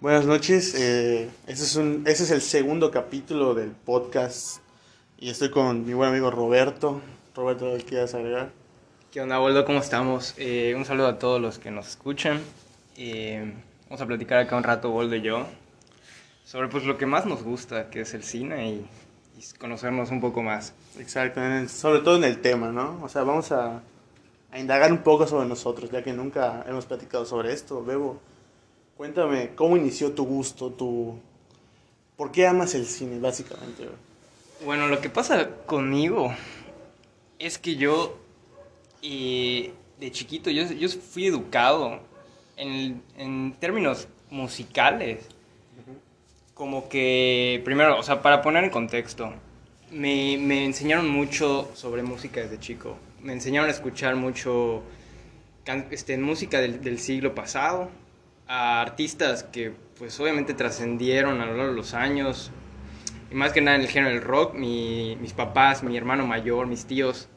Buenas noches, eh, este, es un, este es el segundo capítulo del podcast y estoy con mi buen amigo Roberto. Roberto, ¿qué quieres agregar? ¿Qué onda, Boldo? ¿Cómo estamos? Eh, un saludo a todos los que nos escuchan. Eh, vamos a platicar acá un rato, Boldo y yo, sobre pues lo que más nos gusta, que es el cine y, y conocernos un poco más. Exacto, el- sobre todo en el tema, ¿no? O sea, vamos a, a indagar un poco sobre nosotros, ya que nunca hemos platicado sobre esto. Bebo, cuéntame, ¿cómo inició tu gusto, tu... ¿Por qué amas el cine, básicamente? Bueno, lo que pasa conmigo es que yo, de chiquito, yo, yo fui educado en, en términos musicales. Como que, primero, o sea, para poner en contexto, me, me enseñaron mucho sobre música desde chico. Me enseñaron a escuchar mucho este, música del, del siglo pasado, a artistas que pues obviamente trascendieron a lo largo de los años, y más que nada en el género del rock, mi- mis papás, mi hermano mayor, mis tíos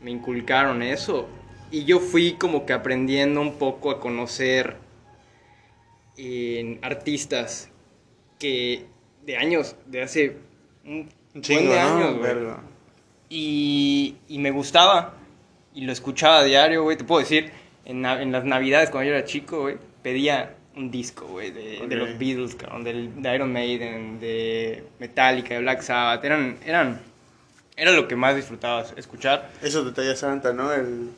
me inculcaron eso. Y yo fui como que aprendiendo un poco a conocer artistas que de años, de hace un, buen chingo, de ¿no? años, güey. Y, y me gustaba. Y lo escuchaba a diario, güey. Te puedo decir, en, en las navidades cuando yo era chico, güey, pedía un disco, güey, de, los Beatles, cabrón, del, de Iron Maiden, de Metallica, de Black Sabbath. Eran, eran, era lo que más disfrutaba escuchar. Eso de Talla Santa, ¿no? El,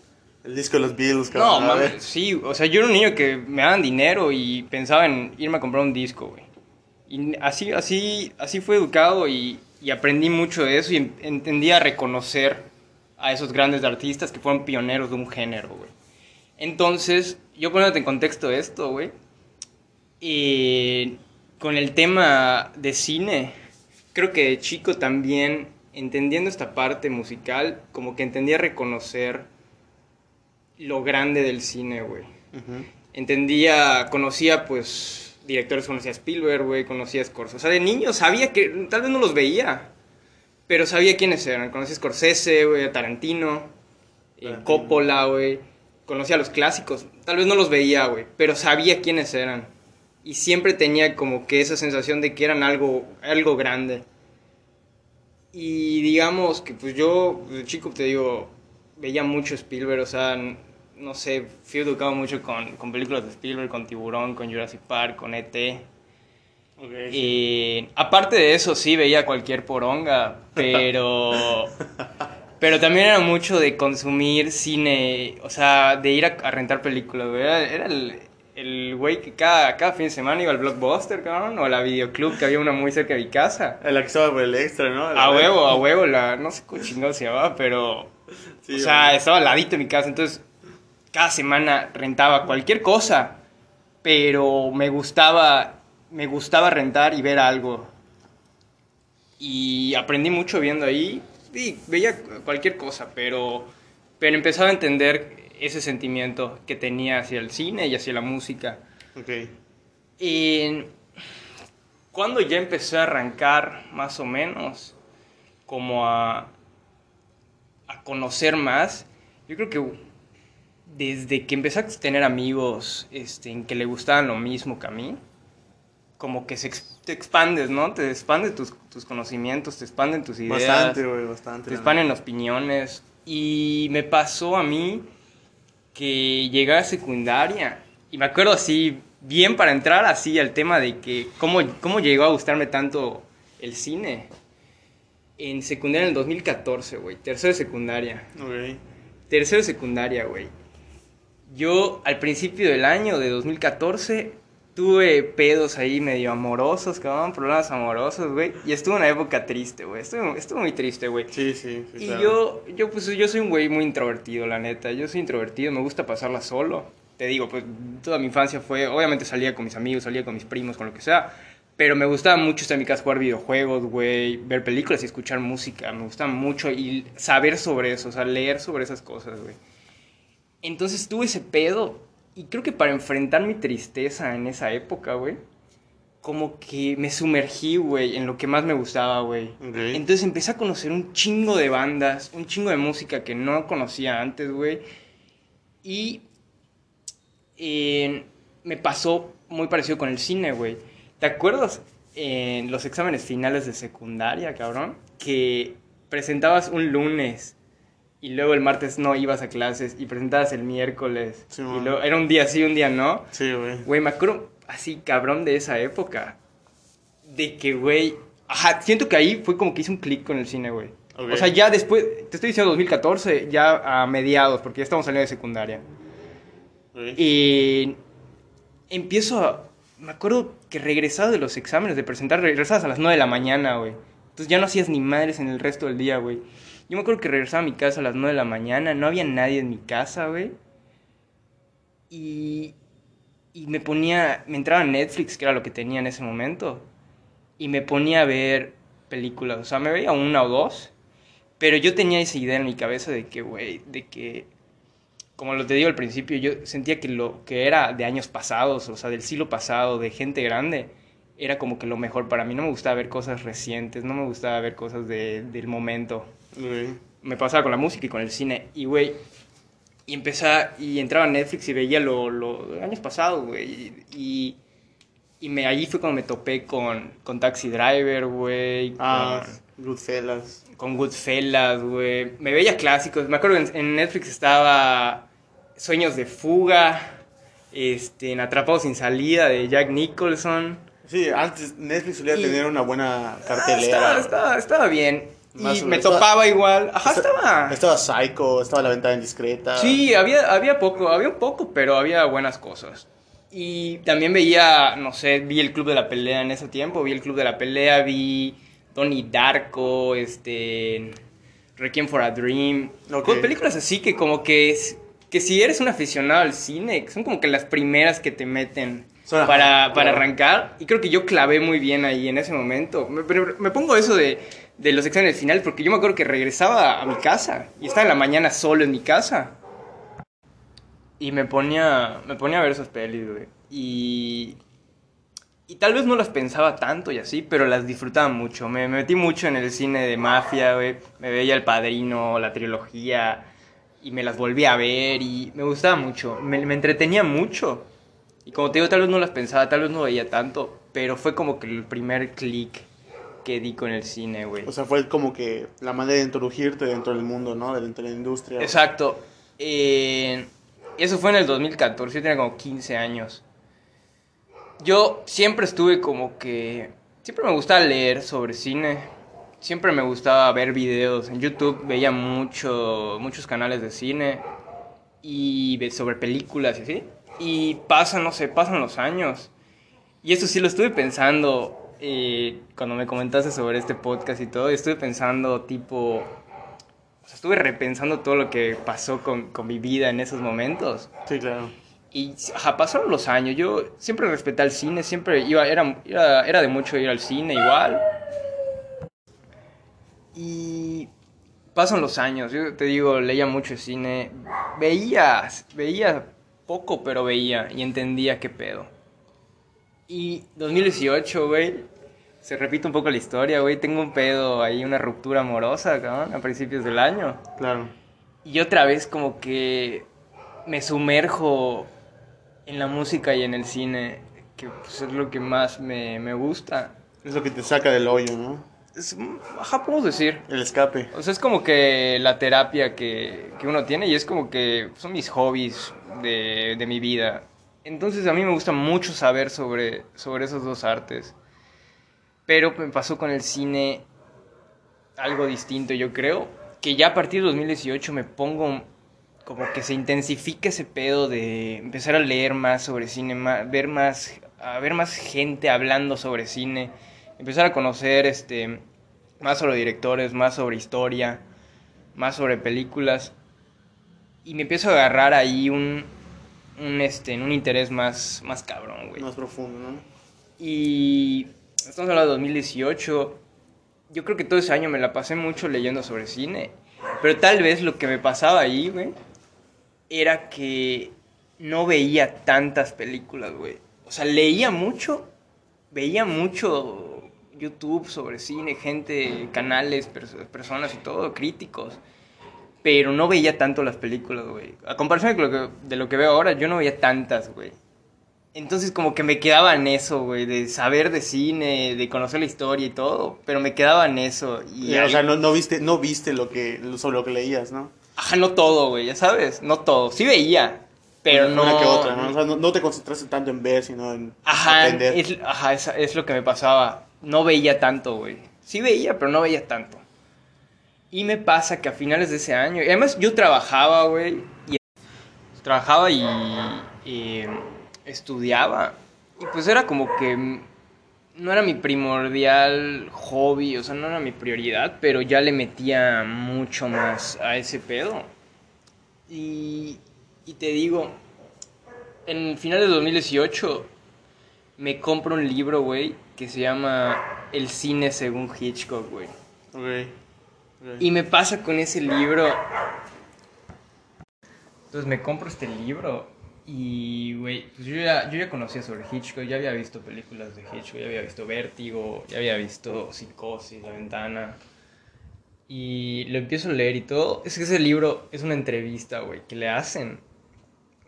el disco de los Beatles, No, cabrón, a mames, sí, o sea, yo era un niño que me daban dinero y pensaba en irme a comprar un disco, güey. Y así, así, así fue educado y, y aprendí mucho de eso y en- entendí a reconocer a esos grandes artistas que fueron pioneros de un género, güey. Entonces, yo poniéndote en contexto esto, güey, eh, con el tema de cine, creo que de chico también, entendiendo esta parte musical, como que entendía reconocer lo grande del cine, güey. Entendía, conocía, pues, directores, conocía a Spielberg, güey, conocía a Scorsese. O sea, de niño sabía que, tal vez no los veía, pero sabía quiénes eran. Conocía a Scorsese, güey, a Tarantino, eh, Tarantino. Coppola, güey. Conocía a los clásicos. Tal vez no los veía, güey, pero sabía quiénes eran. Y siempre tenía como que esa sensación de que eran algo, algo grande. Y digamos que pues yo, de chico te digo, veía mucho Spielberg, o sea, no sé, fui educado mucho con, con películas de Spielberg, con Tiburón, con Jurassic Park, con E.T. Ok. Y aparte de eso, sí veía cualquier poronga, pero. pero también era mucho de consumir cine, o sea, de ir a, a rentar películas, güey. Era, era el, el güey que cada, cada fin de semana iba al blockbuster, cabrón, o a la videoclub, que había una muy cerca de mi casa. El que estaba por el extra, ¿no? A huevo, a huevo, la, no sé cómo chingado se llamaba, pero. Sí, o sea, estaba al ladito de mi casa, entonces cada semana rentaba cualquier cosa, pero me gustaba, me gustaba rentar y ver algo. Y aprendí mucho viendo ahí, y veía cualquier cosa, pero, pero empezaba a entender ese sentimiento que tenía hacia el cine y hacia la música. Ok. Y cuando ya empecé a arrancar, más o menos, como a, a conocer más, yo creo que desde que empecé a tener amigos este, en que le gustaban lo mismo que a mí, como que se te expandes, ¿no? Te expanden tus, tus conocimientos, te expanden tus ideas. Bastante, güey, bastante. Te expanden opiniones. Y me pasó a mí que llegué a secundaria. Y me acuerdo así, bien para entrar así al tema de que cómo, cómo llegó a gustarme tanto el cine. En secundaria en el 2014, güey. Tercero de secundaria. Ok. Tercero de secundaria, güey. Yo al principio del año de 2014 tuve pedos ahí medio amorosos, cabrón, problemas amorosos, güey. Y estuve en una época triste, güey. Estuve, estuve muy triste, güey. Sí, sí. sí, Y yo, yo, pues, yo soy un güey muy introvertido, la neta. Yo soy introvertido, me gusta pasarla solo. Te digo, pues, toda mi infancia fue... Obviamente salía con mis amigos, salía con mis primos, con lo que sea. Pero me gustaba mucho estar en mi casa, jugar videojuegos, güey. Ver películas y escuchar música. Me gustaba mucho y saber sobre eso, o sea, leer sobre esas cosas, güey. Entonces tuve ese pedo. Y creo que para enfrentar mi tristeza en esa época, güey... Como que me sumergí, güey, en lo que más me gustaba, güey. Entonces empecé a conocer un chingo de bandas, un chingo de música que no conocía antes, güey. Y eh, me pasó muy parecido con el cine, güey. ¿Te acuerdas en los exámenes finales de secundaria, cabrón? Que presentabas un lunes y luego el martes no ibas a clases y presentabas el miércoles. Sí, y luego, era un día sí, un día no. Sí, güey. Güey, me acuerdo así, cabrón, de esa época. De que, güey. Ajá, siento que ahí fue como que hice un clic con el cine, güey. O sea, ya después, te estoy diciendo 2014, ya a mediados, porque ya estamos saliendo de secundaria. Ok. Y empiezo a... Me acuerdo que regresaba de los exámenes, de presentar, regresabas a las 9 de la mañana, güey. Entonces ya no hacías ni madres en el resto del día, güey. Yo me acuerdo que regresaba a mi casa a las 9 de la mañana, no había nadie en mi casa, güey. Y, y me ponía, me entraba Netflix, que era lo que tenía en ese momento, y me ponía a ver películas. O sea, me veía una o dos, pero yo tenía esa idea en mi cabeza de que, güey, de que, como lo te digo al principio, yo sentía que lo que era de años pasados, o sea, del siglo pasado, de gente grande, era como que lo mejor para mí. No me gustaba ver cosas recientes, no me gustaba ver cosas de, del momento me pasaba con la música y con el cine. Y, güey, y empezaba, y entraba a Netflix y veía lo, lo años pasados, güey. Y, y me, allí fue cuando me topé con, con Taxi Driver, güey. Ah, Goodfellas. Con, con Goodfellas, güey. Me veía clásicos. Me acuerdo que en, en Netflix estaba Sueños de Fuga, este, en Atrapados sin Salida de Jack Nicholson. Sí, antes Netflix solía Y- tener una buena Ah, cartelera. estaba, estaba, estaba bien. Más y me topaba igual. Ajá, Esta- estaba. Estaba Psycho, estaba La Ventana Indiscreta. Sí, había, había poco, había un poco, pero había buenas cosas. Y también veía, no sé, vi el Club de la Pelea en ese tiempo, vi el Club de la Pelea, vi Donnie Darko, este, Requiem for a Dream, Ok. Con películas así que como que, es- que si eres un aficionado al cine, son como que las primeras que te meten para, para arrancar. Y creo que yo clavé muy bien ahí en ese momento. Me, pero me pongo eso de, de los exámenes finales porque yo me acuerdo que regresaba a mi casa y estaba en la mañana solo en mi casa. Y me ponía, me ponía a ver esas pelis, güey. Y, y tal vez no las pensaba tanto y así, pero las disfrutaba mucho. Me, me metí mucho en el cine de mafia, güey. Me veía El Padrino, la trilogía, y me las volví a ver y me gustaba mucho. Me, me entretenía mucho. Y como te digo, tal vez no las pensaba, tal vez no veía tanto, pero fue como que el primer click que di con el cine, güey. O sea, fue como que la manera de introducirte dentro del mundo, ¿no? Dentro de la industria. Exacto. Eh, eso fue en el 2014, yo tenía como 15 años. Yo siempre estuve como que... Siempre me gustaba leer sobre cine. Siempre me gustaba ver videos. En YouTube veía mucho, muchos canales de cine. Y sobre películas y así. Y pasan, no sé, pasan los años. Y eso sí lo estuve pensando eh, cuando me comentaste sobre este podcast y todo. Estuve pensando tipo... O sea, estuve repensando todo lo que pasó con, con mi vida en esos momentos. Sí, claro. Y ajá, pasaron los años. Yo siempre respeté el cine, siempre iba, era, era, era de mucho ir al cine igual. Y pasan los años. Yo te digo, leía mucho cine. Veía, veía poco, pero veía y entendía qué pedo. Y 2018, güey. Se repite un poco la historia, güey. Tengo un pedo ahí, una ruptura amorosa, cabrón, a principios del año. Claro. Y otra vez como que me sumerjo en la música y en el cine, que pues, es lo que más me, me gusta. Es lo que te saca del hoyo, ¿no? Es, ajá, podemos decir. El escape. O sea, es como que la terapia que, que uno tiene y es como que son mis hobbies de, de mi vida. Entonces a mí me gusta mucho saber sobre, sobre esos dos artes. Pero me pasó con el cine algo distinto, yo creo. Que ya a partir de 2018 me pongo como que se intensifica ese pedo de empezar a leer más sobre cine, ver más, a ver más gente hablando sobre cine, empezar a conocer este más sobre directores, más sobre historia, más sobre películas y me empiezo a agarrar ahí un un este un interés más más cabrón, güey. Más profundo, ¿no? Y estamos hablando de 2018. Yo creo que todo ese año me la pasé mucho leyendo sobre cine. Pero tal vez lo que me pasaba ahí, güey, era que no veía tantas películas, güey. O sea, leía mucho, veía mucho YouTube sobre cine, gente, canales, pers- personas y todo, críticos. Pero no veía tanto las películas, güey. A comparación de lo, que, de lo que veo ahora, yo no veía tantas, güey. Entonces como que me quedaba en eso, güey, de saber de cine, de conocer la historia y todo, pero me quedaba en eso. Y, Y, o ahí- sea, no, no viste, no viste lo que, sobre lo que leías, ¿no? Ajá, no todo, güey, ya sabes, no todo. Sí veía, pero no... Una que otra, ¿no? O sea, no, no te concentraste tanto en ver, sino en Ajá, aprender. es, ajá es, es lo que me pasaba. No veía tanto, güey. Sí veía, pero no veía tanto. Y me pasa que a finales de ese año, además yo trabajaba, güey, y trabajaba y, y estudiaba. Y pues era como que no era mi primordial hobby, o sea, no era mi prioridad, pero ya le metía mucho más a ese pedo. Y, y te digo, en final de 2018 me compro un libro, güey, que se llama El cine según Hitchcock, güey. Y me pasa con ese libro. Entonces me compro este libro y, güey, pues yo ya, yo ya conocía sobre Hitchcock, ya había visto películas de Hitchcock, ya había visto Vértigo, ya había visto Psicosis, La Ventana. Y lo empiezo a leer y todo. Es que ese libro es una entrevista, güey, que le hacen.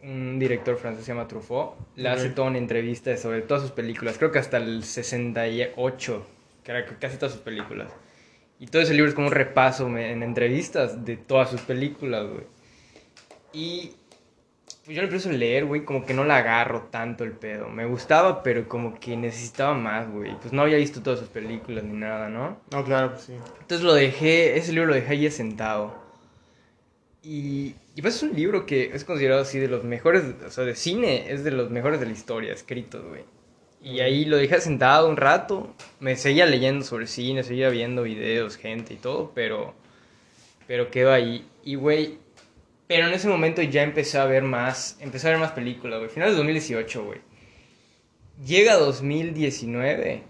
Un director francés se llama Truffaut. Le hace toda una entrevista sobre todas sus películas. Creo que hasta el 68, que era casi todas sus películas. Y todo ese libro es como un repaso en entrevistas de todas sus películas, güey. Y pues yo lo empiezo a leer, güey, como que no la agarro tanto el pedo. Me gustaba, pero como que necesitaba más, güey. Pues no había visto todas sus películas ni nada, ¿no? No, claro, pues sí. Entonces lo dejé, ese libro lo dejé ahí sentado. Y, y pues es un libro que es considerado así de los mejores, o sea, de cine, es de los mejores de la historia escritos, güey. Y ahí lo dejé sentado un rato, me seguía leyendo sobre cine, seguía viendo videos, gente y todo, pero, pero quedó ahí. Y, güey, pero en ese momento ya empecé a ver más, empecé a ver más películas, güey. Finales de 2018, güey. Llega 2019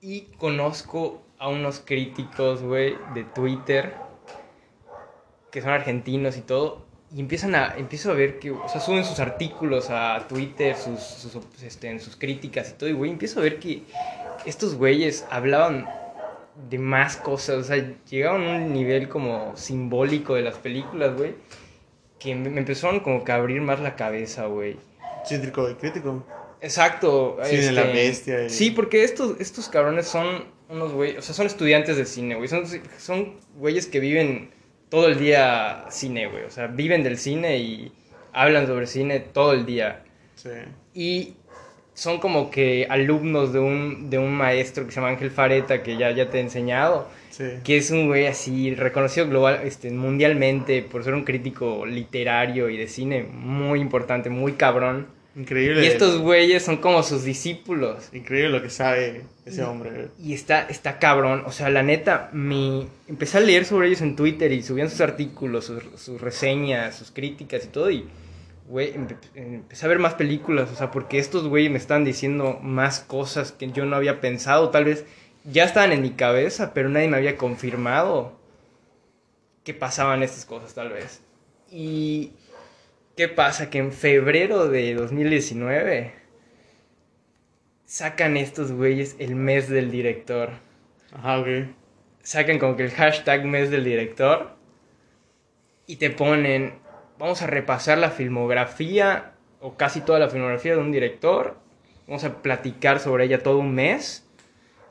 y conozco a unos críticos, güey, de Twitter, que son argentinos y todo, y empiezan a, empiezo a ver que, o sea, suben sus artículos a Twitter, sus, sus, este, en sus críticas y todo, y, güey, empiezo a ver que estos güeyes hablaban de más cosas, o sea, llegaban a un nivel como simbólico de las películas, güey, que me, me empezaron como que a abrir más la cabeza, güey. Cítrico y crítico. Exacto. este, Cine de la bestia y- Sí, porque estos, estos cabrones son unos güeyes, o sea, son estudiantes de cine, güey. Son, son güeyes que viven todo el día cine, güey. O sea, viven del cine y hablan sobre cine todo el día. Sí. Y son como que alumnos de un, de un maestro que se llama Ángel Fareta, que ya, ya te he enseñado. Sí. Que es un güey así reconocido global, este, mundialmente por ser un crítico literario y de cine muy importante, muy cabrón. Increíble. Y estos güeyes son como sus discípulos. Increíble lo que sabe ese hombre. Y está, está cabrón. O sea, la neta, me empecé a leer sobre ellos en Twitter y subían sus artículos, sus, sus reseñas, sus críticas y todo. Y, güey, empe- empecé a ver más películas. O sea, porque estos güeyes me están diciendo más cosas que yo no había pensado. Tal vez ya estaban en mi cabeza, pero nadie me había confirmado que pasaban estas cosas, tal vez. Y. ¿Qué pasa? Que en febrero de 2019 sacan estos güeyes el mes del director. Ajá, ok. Sacan como que el hashtag mes del director y te ponen, vamos a repasar la filmografía o casi toda la filmografía de un director. Vamos a platicar sobre ella todo un mes.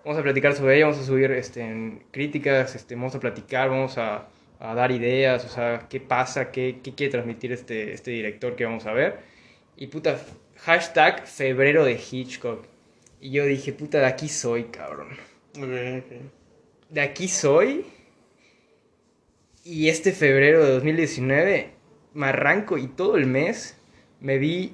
Vamos a platicar sobre ella, vamos a subir este, en críticas, este, vamos a platicar, vamos a, a dar ideas, o sea, qué pasa, qué, qué quiere transmitir este, este director que vamos a ver. Y puta, hashtag febrero de Hitchcock. Y yo dije, puta, de aquí soy, cabrón Ok, ok. de aquí soy. Y este febrero de 2019 me arranco y todo el mes me vi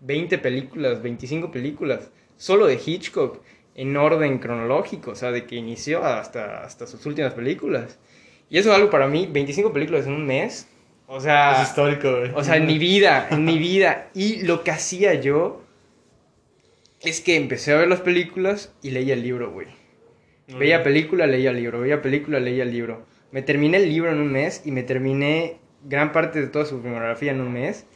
20 películas, 25 películas, solo de Hitchcock, en orden cronológico, o sea, de que inició hasta, hasta sus últimas películas. Y eso es algo para mí, 25 películas en un mes, o sea... es histórico, güey. O sea, en mi vida, en mi vida. Y lo que hacía yo es que empecé a ver las películas y leía el libro, güey. Veía película, leía el libro, veía película, leía el libro. Me terminé el libro en un mes y me terminé gran parte de toda su filmografía en un mes.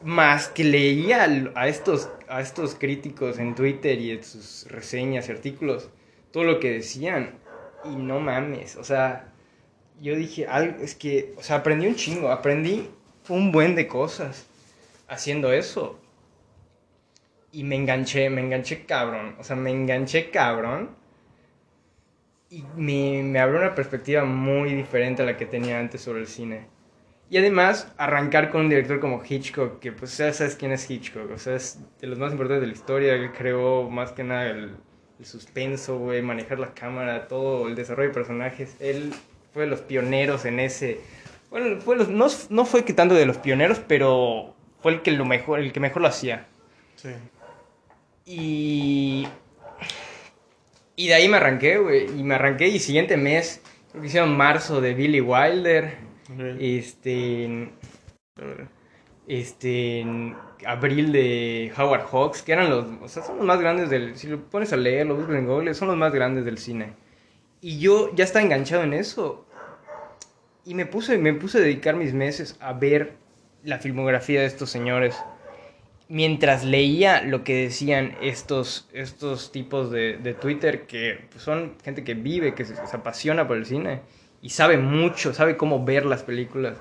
Más que leía a estos, a estos críticos en Twitter y en sus reseñas y artículos, todo lo que decían. Y no mames, o sea, yo dije, algo, es que, o sea, aprendí un chingo, aprendí un buen de cosas haciendo eso. y me enganché, me enganché cabrón. O sea, me enganché cabrón. Y me, me abrió una perspectiva muy diferente a la que tenía antes sobre el cine. Y además, arrancar con un director como Hitchcock, que pues ya sabes quién es Hitchcock. O sea, es de los más importantes de la historia. Él creó más que nada el, el suspenso, güey, manejar la cámara, todo el desarrollo de personajes. Él fue de los pioneros en ese... Bueno, fue los, no, no fue que tanto de los pioneros, pero fue el que, lo mejor, el que mejor lo hacía. Sí. Y. Y de ahí me arranqué, güey. Y me arranqué y siguiente mes, creo que hicieron marzo de Billy Wilder. Este. Este. abril de Howard Hawks, que eran los. O sea, son los más grandes del. Si lo pones a leer, lo buscas en Google, son los más grandes del cine. Y yo ya estaba enganchado en eso. Y me puse, me puse a dedicar mis meses a ver la filmografía de estos señores mientras leía lo que decían estos, estos tipos de, de Twitter, que pues, son gente que vive, que se, apasiona por el cine y sabe mucho, sabe cómo ver las películas.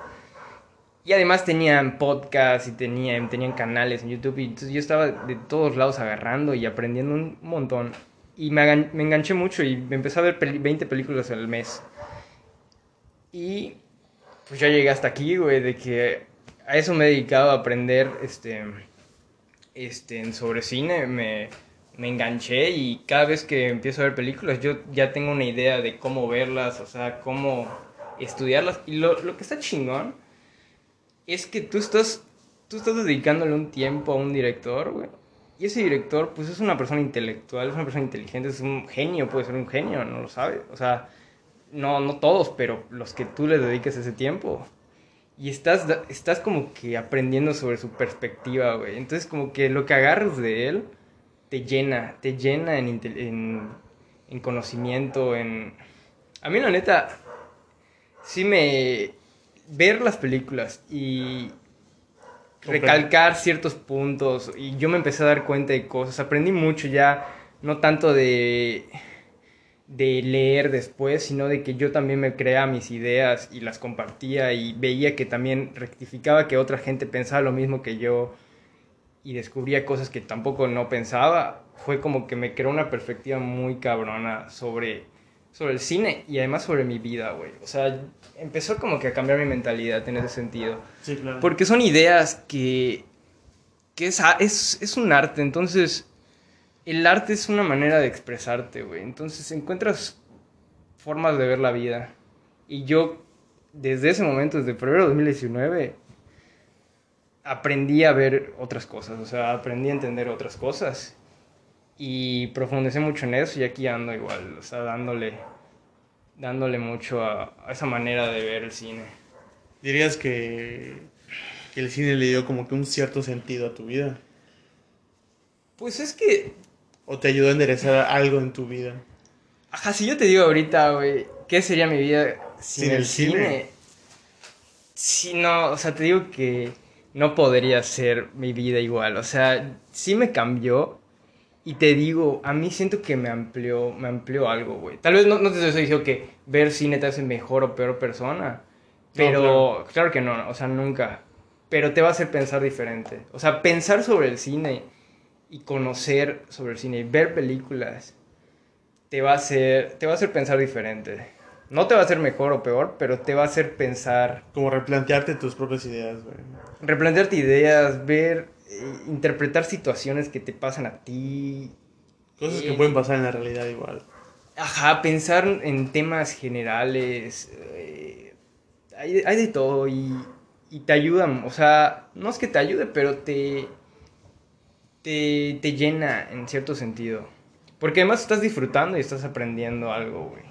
Y además tenían podcasts y tenían, tenían canales en YouTube y entonces yo estaba de todos lados agarrando y aprendiendo un montón. Y me, enganché mucho y me empecé a ver peli- 20 películas al mes. Y pues ya llegué hasta aquí, güey, de que a eso me he dedicado a aprender, este, este, sobre cine, me, me enganché y cada vez que empiezo a ver películas yo ya tengo una idea de cómo verlas, o sea, cómo estudiarlas. Y lo, lo que está chingón es que tú estás, tú estás dedicándole un tiempo a un director, güey. Y ese director, pues es una persona intelectual, es una persona inteligente, es un genio, puede ser un genio, no lo sabes. O sea, no, no todos, pero los que tú le dediques ese tiempo. Y estás, estás como que aprendiendo sobre su perspectiva, güey. Entonces como que lo que agarras de él te llena, te llena en, en, en conocimiento, en... A mí la neta, sí me... Ver las películas y recalcar ciertos puntos y yo me empecé a dar cuenta de cosas, aprendí mucho ya, no tanto de de leer después, sino de que yo también me creaba mis ideas y las compartía y veía que también rectificaba que otra gente pensaba lo mismo que yo y descubría cosas que tampoco no pensaba, fue como que me creó una perspectiva muy cabrona sobre, sobre el cine y además sobre mi vida, güey. O sea, empezó como que a cambiar mi mentalidad en ese sentido. Sí, claro. Porque son ideas que, que es, es, es un arte, entonces el arte es una manera de expresarte, güey. Entonces encuentras formas de ver la vida. Y yo, desde ese momento, desde febrero de 2019, aprendí a ver otras cosas, o sea, aprendí a entender otras cosas. Y profundicé mucho en eso y aquí ando igual, o sea, dándole, dándole mucho a, a esa manera de ver el cine. Dirías que, que el cine le dio como que un cierto sentido a tu vida. Pues es que O te ayudó a enderezar algo en tu vida. Ajá, si yo te digo ahorita, güey, ¿qué sería mi vida sin, Sin el, cine? cine. Sí, no, o sea, te digo que no podría ser mi vida igual. O sea, sí me cambió. Y te digo, a mí siento que me amplió, me amplió algo, güey. Tal vez no, no te estoy diciendo que ver cine te hace mejor o peor persona. Pero, claro. que no, o sea, nunca. Pero te va a hacer pensar diferente. O sea, pensar sobre el cine y conocer sobre el cine y ver películas te va a hacer, te va a hacer pensar diferente. No te va a hacer mejor o peor, pero te va a hacer pensar, Como replantearte tus propias ideas, güey. replantearte ideas, ver, eh, interpretar situaciones que te pasan a ti. Cosas que Eh, pueden pasar en la realidad igual. Ajá, pensar en temas generales. eh, hay, hay de todo y, y te ayudan. O sea, no es que te ayude, pero te, te, te llena en cierto sentido. Porque además estás disfrutando y estás aprendiendo algo, güey.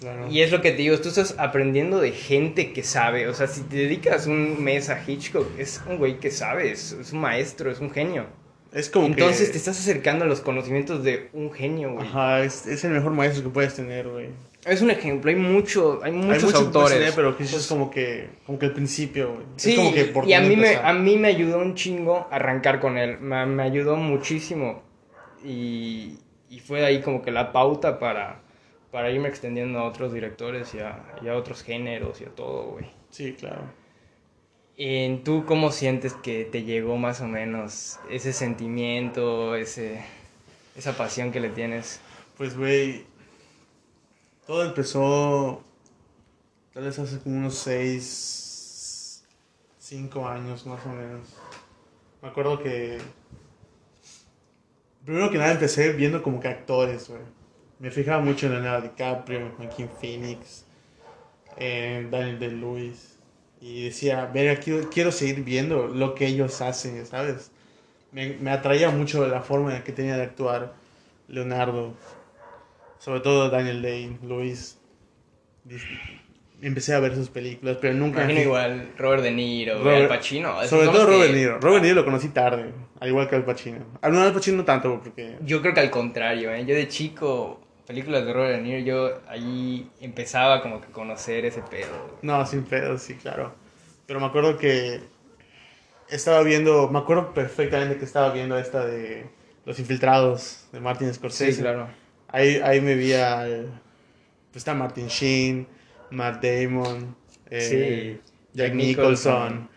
Claro. Y es lo que te digo, tú estás aprendiendo de gente que sabe. O sea, si te dedicas un mes a Hitchcock, es un güey que sabe, es, es un maestro, es un genio. Es como Entonces que... te estás acercando a los conocimientos de un genio, güey. Ajá, es, es el mejor maestro que puedes tener, güey. Es un ejemplo, hay mucho, hay muchos Hay mucho que puedes autores. pero que es como que, como que el principio, güey. Sí, es como que por y a mí, me, a mí me ayudó un chingo arrancar con él. Me, me ayudó muchísimo. Y, y fue ahí como que la pauta para, para irme extendiendo a otros directores y a, y a otros géneros y a todo, güey. Sí, claro. En ¿Tú cómo sientes que te llegó más o menos ese sentimiento, ese, esa pasión que le tienes? Pues, güey, todo empezó tal vez hace como unos 6, 5 años más o menos. Me acuerdo que... Primero que nada empecé viendo como que actores, güey. Me fijaba mucho en Leonardo DiCaprio, Joaquin Phoenix, en Daniel Day-Lewis. Y decía, ver, quiero, quiero seguir viendo lo que ellos hacen, ¿sabes? Me atraía mucho la forma en que tenía de actuar Leonardo. Sobre todo Daniel Day-Lewis. Empecé a ver sus películas, pero nunca... Imagino igual Robert De Niro, Robert, Al Pacino. Sobre todo Robert De Niro. Robert De Niro lo conocí tarde, al igual que Al Pacino. Al no, Al Pacino no tanto, porque... Yo creo que al contrario, ¿eh? Yo de chico, películas de Robert De Niro, yo ahí empezaba como que a conocer ese pedo. No, sin pedo, sí, claro. Pero me acuerdo que estaba viendo, me acuerdo perfectamente que estaba viendo esta de Los Infiltrados de Martin Scorsese. Sí, claro. Ahí, ahí me vi al... Pues está Martin Sheen, Matt Damon, eh, Sí, Jack Nicholson. Nicholson.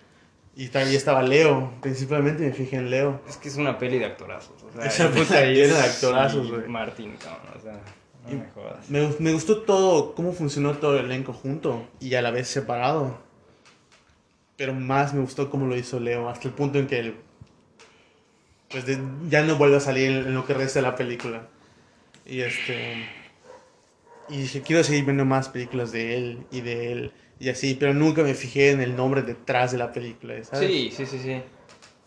Y también estaba Leo. Principalmente me fijé en Leo. Es que es una peli de actorazos. O sea, Esa puta llena de actorazos, güey. Martin, cabrón, o sea, no Y- me jodas. Me, me gustó todo, cómo funcionó todo el elenco junto y a la vez separado. Pero más me gustó cómo lo hizo Leo, hasta el punto en que él, pues de- ya no vuelve a salir en, en lo que resta de la película. Y este y dije, quiero seguir viendo más películas de él y de él y así, pero nunca me fijé en el nombre detrás de la película, ¿sabes? Sí, sí, sí, sí.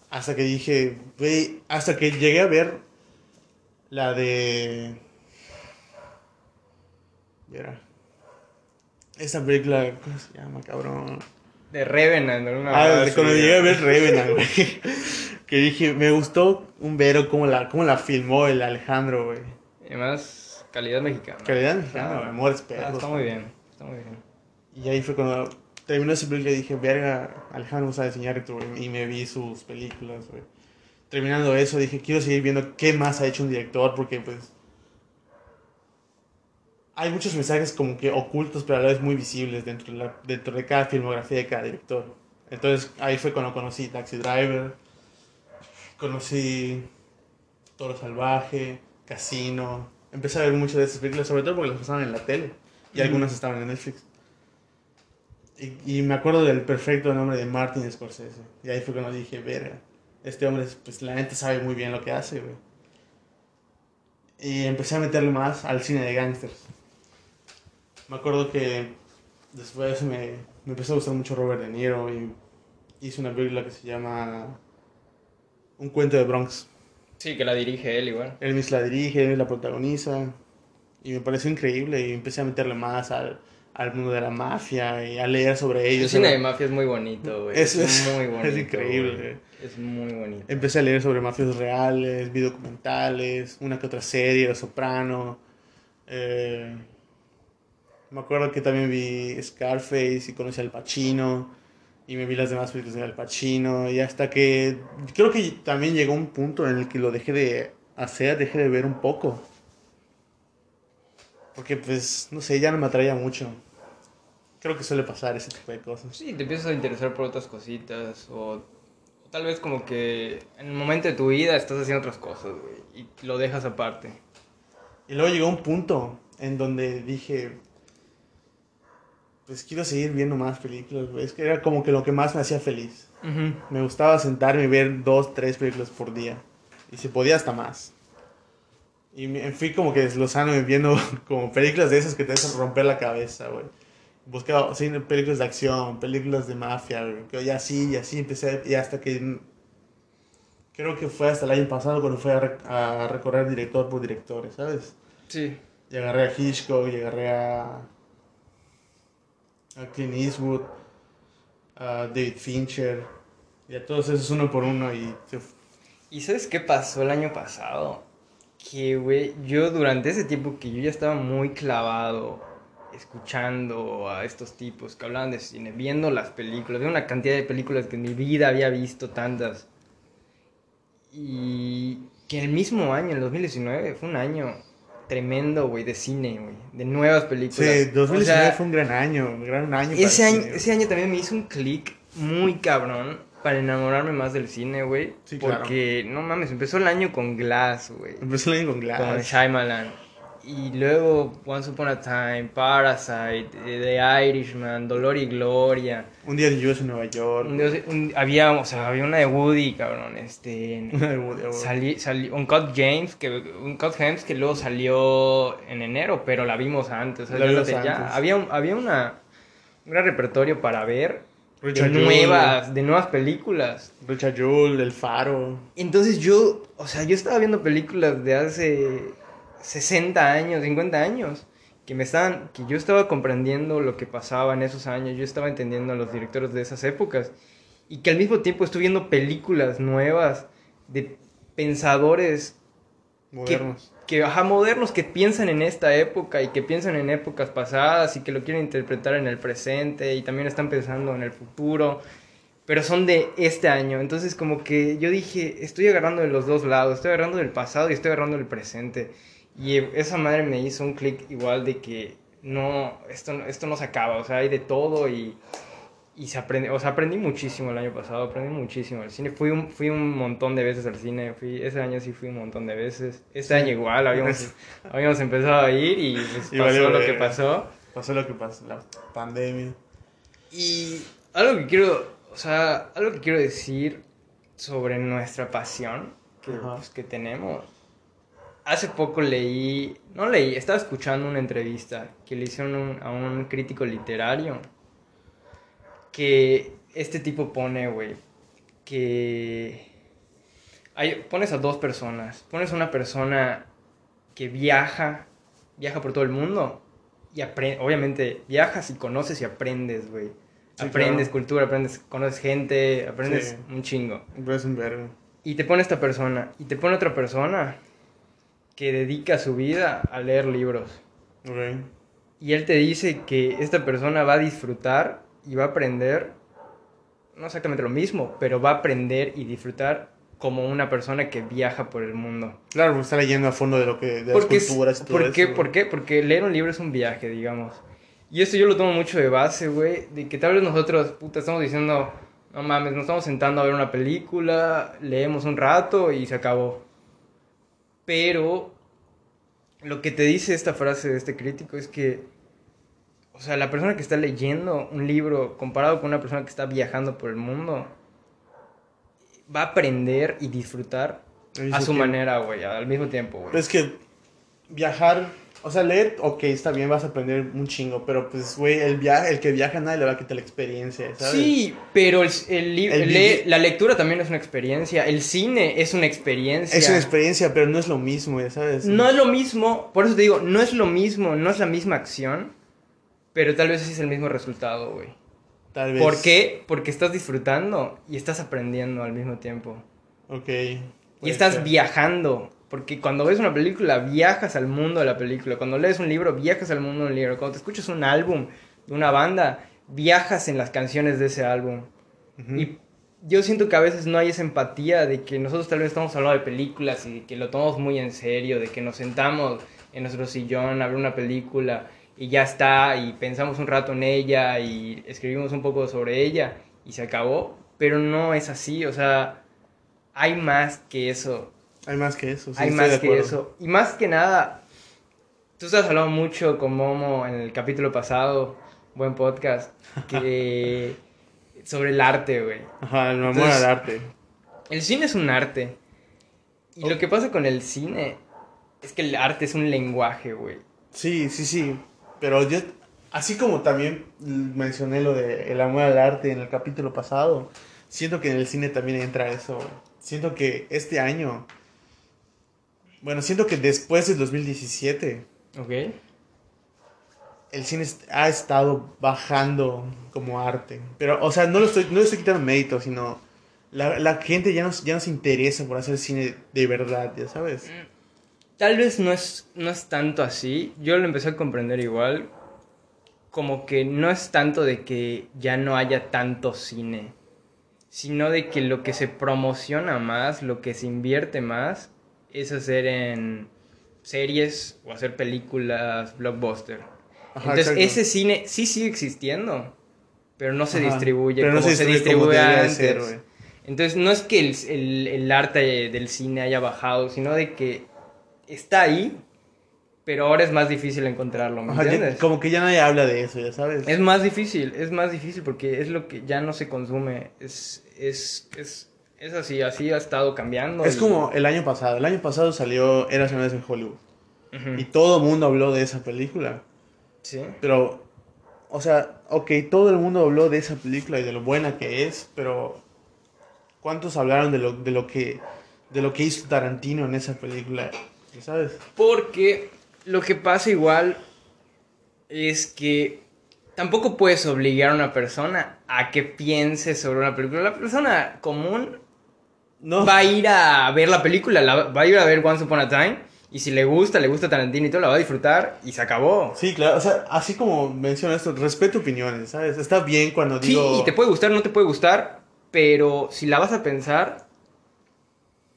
Hasta que dije, güey, hasta que llegué a ver la de... Mira. Esa película, ¿cómo se llama, cabrón? De Revenant, una Ah, de cuando llegué a ver Revenant, güey. Que dije, me gustó un vero cómo la, cómo la filmó el Alejandro, güey. Y Además, calidad mexicana. Calidad mexicana, Ah, amores ah, perros. está muy bien, está muy bien. Y ahí fue cuando terminó esa película y dije, verga, Alejandro sabe güey. Y me vi sus películas, güey. Terminando eso, dije, quiero seguir viendo qué más ha hecho un director, porque pues... Hay muchos mensajes como que ocultos, pero a la vez muy visibles dentro de, la- dentro de cada filmografía de cada director. Entonces ahí fue cuando conocí Taxi Driver, conocí Toro Salvaje, Casino. Empecé a ver muchas de esas películas, sobre todo porque las pasaban en la tele y algunas estaban en Netflix. Y, y me acuerdo del perfecto nombre de Martin Scorsese. Y ahí fue cuando dije, verga, este hombre, pues la gente sabe muy bien lo que hace, güey. Y empecé a meterle más al cine de gangsters. Me acuerdo que después me, me empezó a gustar mucho Robert De Niro y hice una película que se llama Un cuento de Bronx. Sí, que la dirige él igual. Él mismo la dirige, él la protagoniza. Y me pareció increíble y empecé a meterle más al, al mundo de la mafia y a leer sobre El ellos. cine de mafia es muy bonito, güey. Es- es- muy es bonito. increíble, güey. güey. Es muy bonito. Empecé a leer sobre mafios reales, vi documentales, una que otra serie, Los Soprano. eh, me acuerdo que también vi Scarface y conocí al Pacino. Y me vi las demás películas de Al Pacino. Y hasta que. Creo que también llegó un punto en el que lo dejé de hacer, dejé de ver un poco. Porque, pues, no sé, ya no me atraía mucho. Creo que suele pasar ese tipo de cosas. Sí, te empiezas a interesar por otras cositas o, o tal vez como que en el momento de tu vida estás haciendo otras cosas, güey, y lo dejas aparte. Y luego llegó un punto en donde dije, pues quiero seguir viendo más películas, güey. Es que era como que lo que más me hacía feliz. Me gustaba sentarme y ver dos, tres películas por día. Y si podía hasta más. Y me fui como que desglosando viendo como películas de esas que te hacen romper la cabeza, güey. Buscaba sí, películas de acción, películas de mafia, güey. Y así, y así empecé. Y hasta que... Creo que fue hasta el año pasado cuando fui a, rec- a recorrer director por directores, ¿sabes? Sí. Y agarré a Hitchcock, y agarré a, a Clint Eastwood, a David Fincher, y a todos esos uno por uno. Y ¿Y sabes qué pasó el año pasado? Que, güey, yo durante ese tiempo que yo ya estaba muy clavado escuchando a estos tipos que hablaban de cine, viendo las películas, de una cantidad de películas que en mi vida había visto tantas. Y que el mismo año, el 2019, fue un año tremendo, güey, de cine, güey, de nuevas películas. Sí, 2019 O sea, fue un gran año, un gran año. ese año, cine, ese año también me hizo un clic muy cabrón para enamorarme más del cine, güey. Sí, claro. porque, no mames, empezó el año con Glass, güey. Empezó el año con Glass. Con Shyamalan. Y luego Once Upon a Time, Parasite, eh, The Irishman, Dolor y Gloria. Un día de lluvia en Nueva York. Un dios- un- había, o sea, había una de Woody, cabrón, este... Una de Woody. Salí, salí, un Cut James, que, un Cut James que luego salió en enero, pero la vimos antes. La vimos ya había, un- había una, un gran repertorio para ver de Richard nuevas, de nuevas películas. Richard Jewell, El Faro. Entonces yo, o sea, yo estaba viendo películas de hace 60 años, 50 años, que me estaban, que yo estaba comprendiendo lo que pasaba en esos años, yo estaba entendiendo a los directores de esas épocas, y que al mismo tiempo estuve viendo películas nuevas de pensadores que, Modernos. que, ajá, modernos que piensan en esta época y que piensan en épocas pasadas y que lo quieren interpretar en el presente y también están pensando en el futuro, pero son de este año. Entonces como que yo dije, estoy agarrando de los dos lados, estoy agarrando del pasado y estoy agarrando del presente. Y esa madre me hizo un clic igual de que no, esto, esto no se acaba, o sea, hay de todo y, y se aprende, o sea, aprendí muchísimo el año pasado, aprendí muchísimo el cine, fui un, fui un montón de veces al cine, fui, ese año sí fui un montón de veces, este año igual, habíamos, habíamos empezado a ir y pues, pasó lo que pasó. Pasó lo que pasó, la pandemia. Y algo que quiero, o sea, algo que quiero decir sobre nuestra pasión que, pues, que tenemos. Hace poco leí, no leí, estaba escuchando una entrevista que le hicieron un- a un crítico literario que este tipo pone, güey, que hay, pones a dos personas, pones a una persona que viaja, viaja por todo el mundo y aprende, obviamente viajas y conoces y aprendes, güey. Sí, aprendes claro. cultura, aprendes, conoces gente, aprendes Sí. un chingo. Es un vergo. Y te pone esta persona, y te pone otra persona que dedica su vida a leer libros. Ok. Y él te dice que esta persona va a disfrutar y va a aprender, no exactamente lo mismo, pero va a aprender y disfrutar como una persona que viaja por el mundo. Claro, está leyendo a fondo de lo que. de las Porque es- culturas y todo ¿por qué? eso. ¿Por qué? Porque leer un libro es un viaje, digamos. Y esto yo lo tomo mucho de base, güey, de que tal vez nosotros, puta, estamos diciendo, no mames, nos estamos sentando a ver una película, leemos un rato y se acabó. Pero lo que te dice esta frase de este crítico es que, o sea, la persona que está leyendo un libro comparado con una persona que está viajando por el mundo, va a aprender y disfrutar a su tiempo. manera, güey, al mismo tiempo, güey. Es que viajar, o sea, leer, ok, está bien, vas a aprender un chingo, pero pues, güey, el, via el que viaja nadie le va a quitar la experiencia, ¿sabes? Sí, pero el, el le- la lectura también es una experiencia. El cine es una experiencia. Es una experiencia, pero no es lo mismo, ¿sabes? No es lo mismo, por eso te digo, no es lo mismo, no es la misma acción, pero tal vez sí es el mismo resultado, güey. Tal vez. ¿Por qué? Porque estás disfrutando y estás aprendiendo al mismo tiempo. Ok. Y estás ser. viajando. Porque cuando ves una película, viajas al mundo de la película. Cuando lees un libro, viajas al mundo del libro. Cuando te escuchas un álbum de una banda, viajas en las canciones de ese álbum. Y yo siento que a veces no hay esa empatía de que nosotros tal vez estamos hablando de películas y de que lo tomamos muy en serio, de que nos sentamos en nuestro sillón a ver una película y ya está, y pensamos un rato en ella y escribimos un poco sobre ella y se acabó. Pero no es así, o sea, hay más que eso. Hay más que eso. sí, hay más que eso. Y más que nada, tú estás hablando mucho con Momo en el capítulo pasado, buen podcast, que sobre el arte, güey. Ajá, el amor al arte. El cine es un arte. Y lo que pasa con el cine es que el arte es un lenguaje, güey. Sí, sí, sí. Pero yo, así como también mencioné lo de el amor al arte en el capítulo pasado, siento que en el cine también entra eso. Siento que este año, bueno, siento que después del 2017, ¿Ok? el cine ha estado bajando como arte. Pero, o sea, no lo estoy, no le estoy quitando mérito, sino la, la gente ya no, ya no se interesa por hacer cine de verdad, ya sabes. Tal vez no es, no es tanto así. Yo lo empecé a comprender igual. Como que no es tanto de que ya no haya tanto cine. Sino de que lo que se promociona más, lo que se invierte más, es hacer en series o hacer películas blockbuster. Ajá, Entonces exacto. ese cine sí sigue existiendo. pero no se Ajá, distribuye pero no como se se, distribuye como antes. ser. Entonces no es que el, el- el arte del cine haya bajado, sino de que está ahí, pero ahora es más difícil encontrarlo, ¿me Ajá, ya- entiendes? como que ya nadie habla de eso, ya sabes. Es más difícil, es más difícil porque es lo que ya no se consume. Es, es, es, es así, así ha estado cambiando. Es y- como el año pasado. El año pasado salió Eras una vez en Hollywood. Y todo el mundo habló de esa película. Sí. Pero, o sea, ok, todo el mundo habló de esa película y de lo buena que es, pero ¿cuántos hablaron de lo, de lo que de lo que hizo Tarantino en esa película? ¿Ya ¿Sabes? Porque lo que pasa igual es que tampoco puedes obligar a una persona a que piense sobre una película. La persona común No. va a ir a ver la película, la- va a ir a ver Once Upon a Time. Y si le gusta, le gusta Tarantino y todo, la va a disfrutar y se acabó. Sí, claro, o sea, así como menciona esto, respeto opiniones, ¿sabes? Está bien cuando Sí, digo... y te puede gustar, no te puede gustar, pero si la vas a pensar,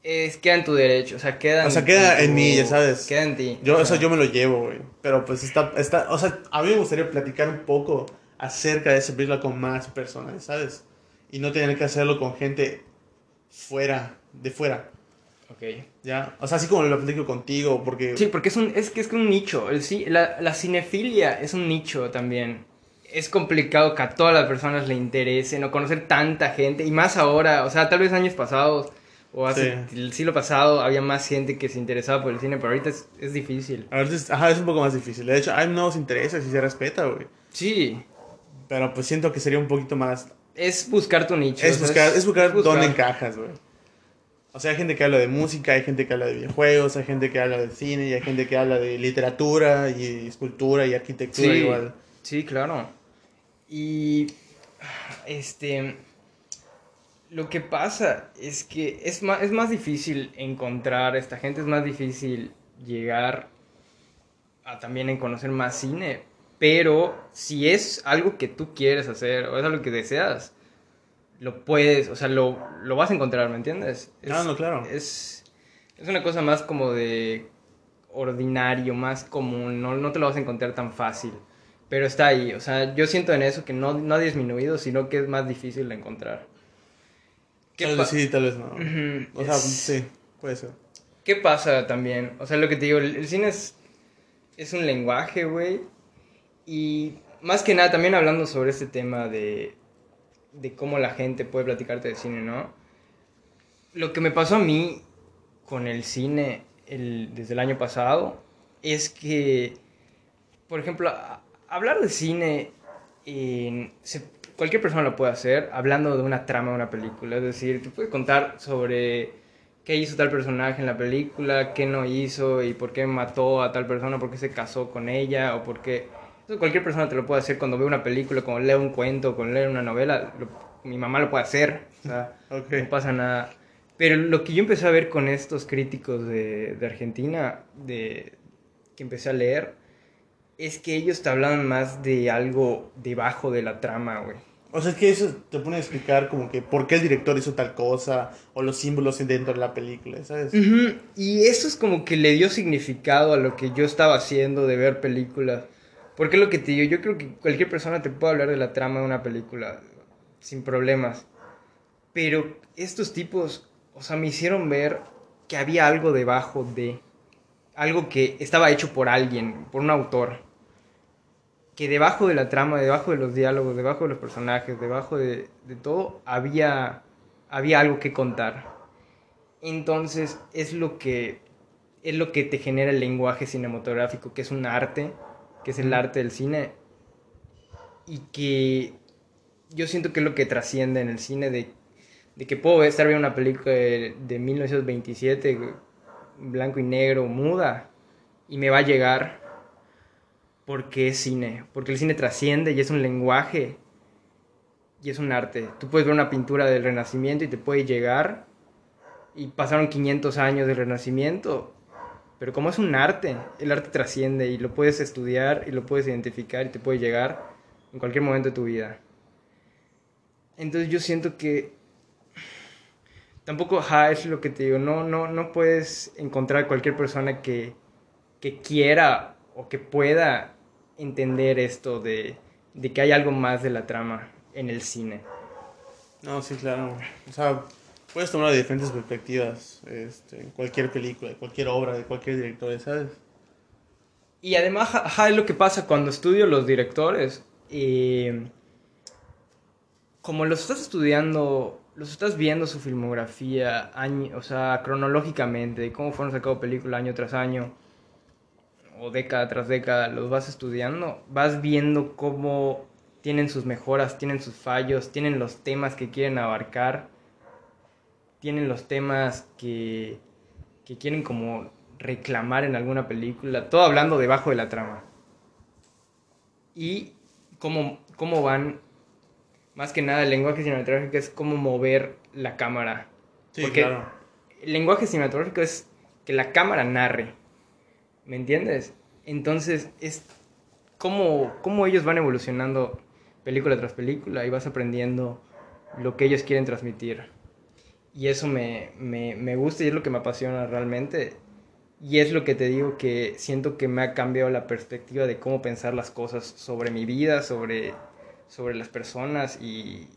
es, queda en tu derecho, o sea, queda O sea, queda en mí, ya sabes. Queda en ti. Yo, o sea, sea. yo me lo llevo, güey. Pero pues está, está, o sea, a mí me gustaría platicar un poco acerca de esa película con más personas, ¿sabes? Y no tener que hacerlo con gente fuera, de fuera, Ok. ¿ya? O sea, así como lo platico contigo, porque... Sí, porque es, un, es que es un nicho. El, ci- la, la cinefilia es un nicho también. Es complicado que a todas las personas le interese no conocer tanta gente. Y más ahora, o sea, tal vez años pasados o hace el siglo pasado había más gente que se interesaba por el cine, pero ahorita es, es difícil. A veces, ajá, es un poco más difícil. De hecho, hay nuevos intereses y se respeta, güey. Sí, Pero pues siento que sería un poquito más... es buscar tu nicho. Es o sea, buscar, es buscar buscar. dónde encajas, güey. O sea, hay gente que habla de música, hay gente que habla de videojuegos, hay gente que habla de cine, y hay gente que habla de literatura y escultura y arquitectura Sí, igual. sí, claro. Y este lo que pasa es que es más, es más difícil encontrar a esta gente, es más difícil llegar a también en conocer más cine, pero si es algo que tú quieres hacer o es algo que deseas, lo puedes, o sea, lo, lo vas a encontrar, ¿me entiendes? Es, no, claro. Es, es una cosa más como de ordinario, más común, no, no te lo vas a encontrar tan fácil. Pero está ahí, o sea, yo siento en eso que no, no ha disminuido, sino que es más difícil de encontrar. ¿Qué Tal vez sí, tal vez no. O sea, es- sí, puede ser. ¿Qué pasa también? O sea, lo que te digo, el, el cine es, es un lenguaje, güey. Y más que nada, también hablando sobre este tema de, de cómo la gente puede platicarte de cine, ¿no? Lo que me pasó a mí con el cine el- desde el año pasado es que, por ejemplo, hablar de cine, cualquier persona lo puede hacer hablando de una trama de una película. Es decir, te puedes contar sobre qué hizo tal personaje en la película, qué no hizo y por qué mató a tal persona, por qué se casó con ella o por qué... Cualquier persona te lo puede hacer cuando ve una película, cuando lee un cuento, cuando lee una novela. lo- mi mamá lo puede hacer. O sea, Ok. no pasa nada. Pero lo que yo empecé a ver con estos críticos de, de Argentina, de, que empecé a leer, es que ellos te hablan más de algo debajo de la trama, güey. O sea, es que eso te pone a explicar como que por qué el director hizo tal cosa o los símbolos dentro de la película, ¿sabes? Ujú, Y eso es como que le dio significado a lo que yo estaba haciendo de ver películas. Porque es lo que te digo, yo creo que cualquier persona te puede hablar de la trama de una película sin problemas. Pero estos tipos, o sea, me hicieron ver que había algo debajo de... Algo que estaba hecho por alguien, por un autor. Que debajo de la trama, debajo de los diálogos, debajo de los personajes, debajo de, todo, había, había algo que contar. Entonces es lo que es lo que te genera el lenguaje cinematográfico, que es un arte, que es el arte del cine y que yo siento que es lo que trasciende en el cine de, de que puedo estar viendo una película de, de 1927 blanco y negro muda y me va a llegar porque es cine, porque el cine trasciende y es un lenguaje y es un arte. Tú puedes ver una pintura del Renacimiento y te puede llegar y pasaron 500 años del Renacimiento, pero como es un arte, el arte trasciende y lo puedes estudiar y lo puedes identificar y te puede llegar en cualquier momento de tu vida. Entonces yo siento que tampoco, ajá, es lo que te digo, no, no, no puedes encontrar cualquier persona que, que quiera o que pueda entender esto de, de que hay algo más de la trama. en el cine. No, sí, claro. O sea, puedes tomar de diferentes perspectivas este, en cualquier película, de cualquier obra, de cualquier director, ¿sabes? Y además, ajá, es lo que pasa cuando estudio los directores. Como los estás estudiando, los estás viendo su filmografía, año, o sea, cronológicamente, cómo fueron sacando película año tras año, o década tras década, los vas estudiando, vas viendo cómo tienen sus mejoras, tienen sus fallos, tienen los temas que quieren abarcar, tienen los temas que, que quieren como reclamar en alguna película, todo hablando debajo de la trama. Y cómo, cómo van, más que nada el lenguaje cinematográfico es cómo mover la cámara. Sí, Porque claro. el lenguaje cinematográfico es que la cámara narre. ¿Me entiendes? Entonces es cómo, cómo ellos van evolucionando película tras película y vas aprendiendo lo que ellos quieren transmitir. Y eso me, me, me gusta y es lo que me apasiona realmente. Y es lo que te digo que siento que me ha cambiado la perspectiva de cómo pensar las cosas sobre mi vida, sobre, sobre las personas y,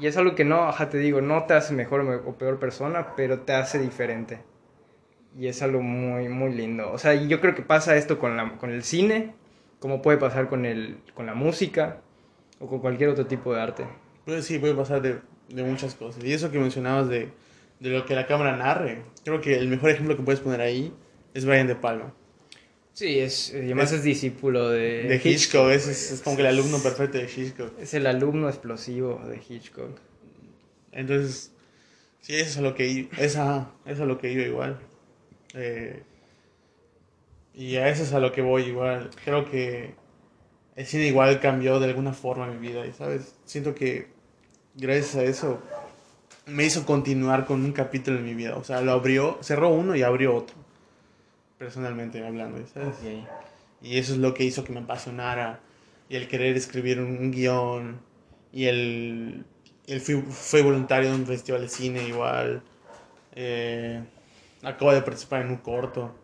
y es algo que no, ajá, te digo, no te hace mejor o peor persona, pero te hace diferente. Y es algo muy, muy lindo. O sea, yo creo que pasa esto con, la, con el cine, como puede pasar con, el, con la música o con cualquier otro tipo de arte. Pues sí, puede pasar de, de muchas cosas. Y eso que mencionabas de, de lo que la cámara narre, creo que el mejor ejemplo que puedes poner ahí es Brian De Palma. Sí, es, además Es- es, discípulo de, De Hitchcock, es, es, es como que el alumno perfecto de Hitchcock. Es el alumno explosivo de Hitchcock. Entonces, sí, eso es a lo que esa, eso es a lo que iba igual. Eh, y a eso es a lo que voy igual. Creo que el cine igual cambió de alguna forma mi vida, y sabes, siento que gracias a eso me hizo continuar con un capítulo en mi vida. O sea, lo abrió, cerró uno y abrió otro. Personalmente hablando, ¿sabes? Y eso es lo que hizo que me apasionara. Y el querer escribir un, guion. Y el. el fui, fue voluntario de un festival de cine igual. Eh, acabo de participar en un corto.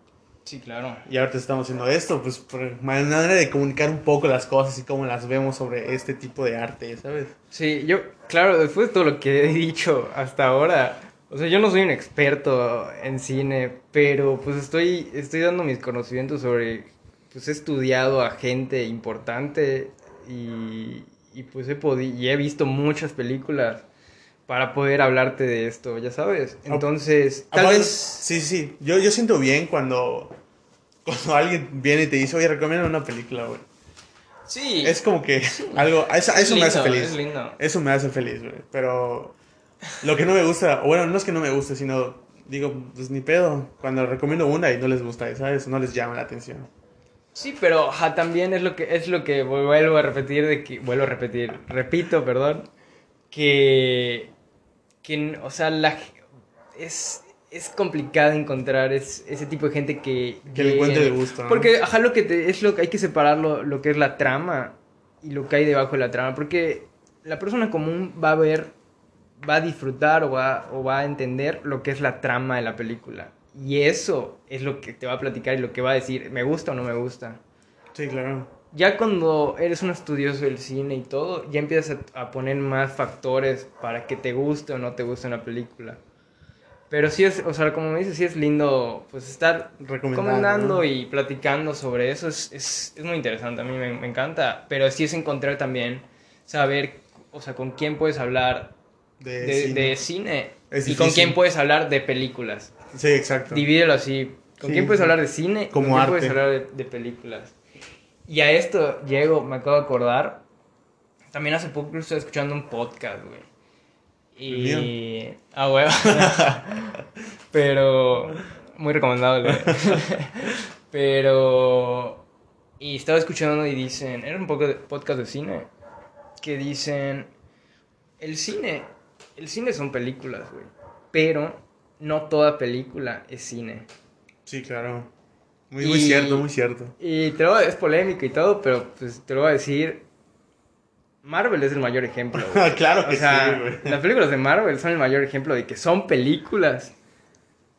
Sí, claro. Y ahorita estamos haciendo esto, pues por manera de comunicar un poco las cosas y cómo las vemos sobre este tipo de arte, ¿sabes? Sí, yo, claro, después de todo lo que he dicho hasta ahora, o sea, yo no soy un experto en cine, pero pues estoy, estoy dando mis conocimientos sobre, pues he estudiado a gente importante y, y pues he podido, y he visto muchas películas para poder hablarte de esto, ya sabes. Entonces, tal vez... Sí, sí. Yo, yo siento bien cuando, cuando alguien viene y te dice, oye, recomienda una película, güey. Sí, Es como que algo. Eso, eso me hace lindo, feliz. Es lindo. Eso me hace feliz, güey. Pero lo que no me gusta, o bueno, no es que no me guste, sino digo, pues ni pedo. Cuando recomiendo una y no les gusta, ¿sabes? No les llama la atención. Sí, pero ajá, también es lo que es lo que vuelvo a repetir de que vuelvo a repetir, repito, perdón, que que o sea, la es es complicado encontrar es, ese tipo de gente que Que le encuentre el gusto, ¿no? Porque ajá, lo que te- es lo que hay que separar lo, lo que es la trama y lo que hay debajo de la trama, porque la persona común va a ver va a disfrutar o va, o va a entender lo que es la trama de la película. Y eso es lo que te va a platicar y lo que va a decir, me gusta o no me gusta. Sí, claro. Ya cuando eres un estudioso del cine y todo, ya empiezas a, a poner más factores para que te guste o no te guste una película. Pero sí es, o sea, como me dices, sí es lindo pues estar Recomendando, y platicando sobre eso. Es, es, es muy interesante, a mí me, me encanta. Pero sí es encontrar también, saber, o sea, con quién puedes hablar De, de, cine. de cine Es y con quién puedes hablar de películas. Sí, exacto. Divídelo así. ¿Con Sí, quién puedes sí. hablar de cine? y Como ¿Con quién arte. puedes hablar de, de películas? Y a esto llego, me acabo de acordar. También hace poco estaba escuchando un podcast, güey. Y. ¿El Ah, güey. Pero. Muy recomendable. Pero. Y estaba escuchando y dicen. Era un poco de podcast de cine. Que dicen. El cine. El cine son películas, güey. Pero no toda película es cine. Sí, claro. Muy, cierto, muy cierto. Y te lo es polémico y todo, pero pues te lo voy a decir. Marvel es el mayor ejemplo. claro que O sea, sí, güey. las películas de Marvel son el mayor ejemplo de que son películas,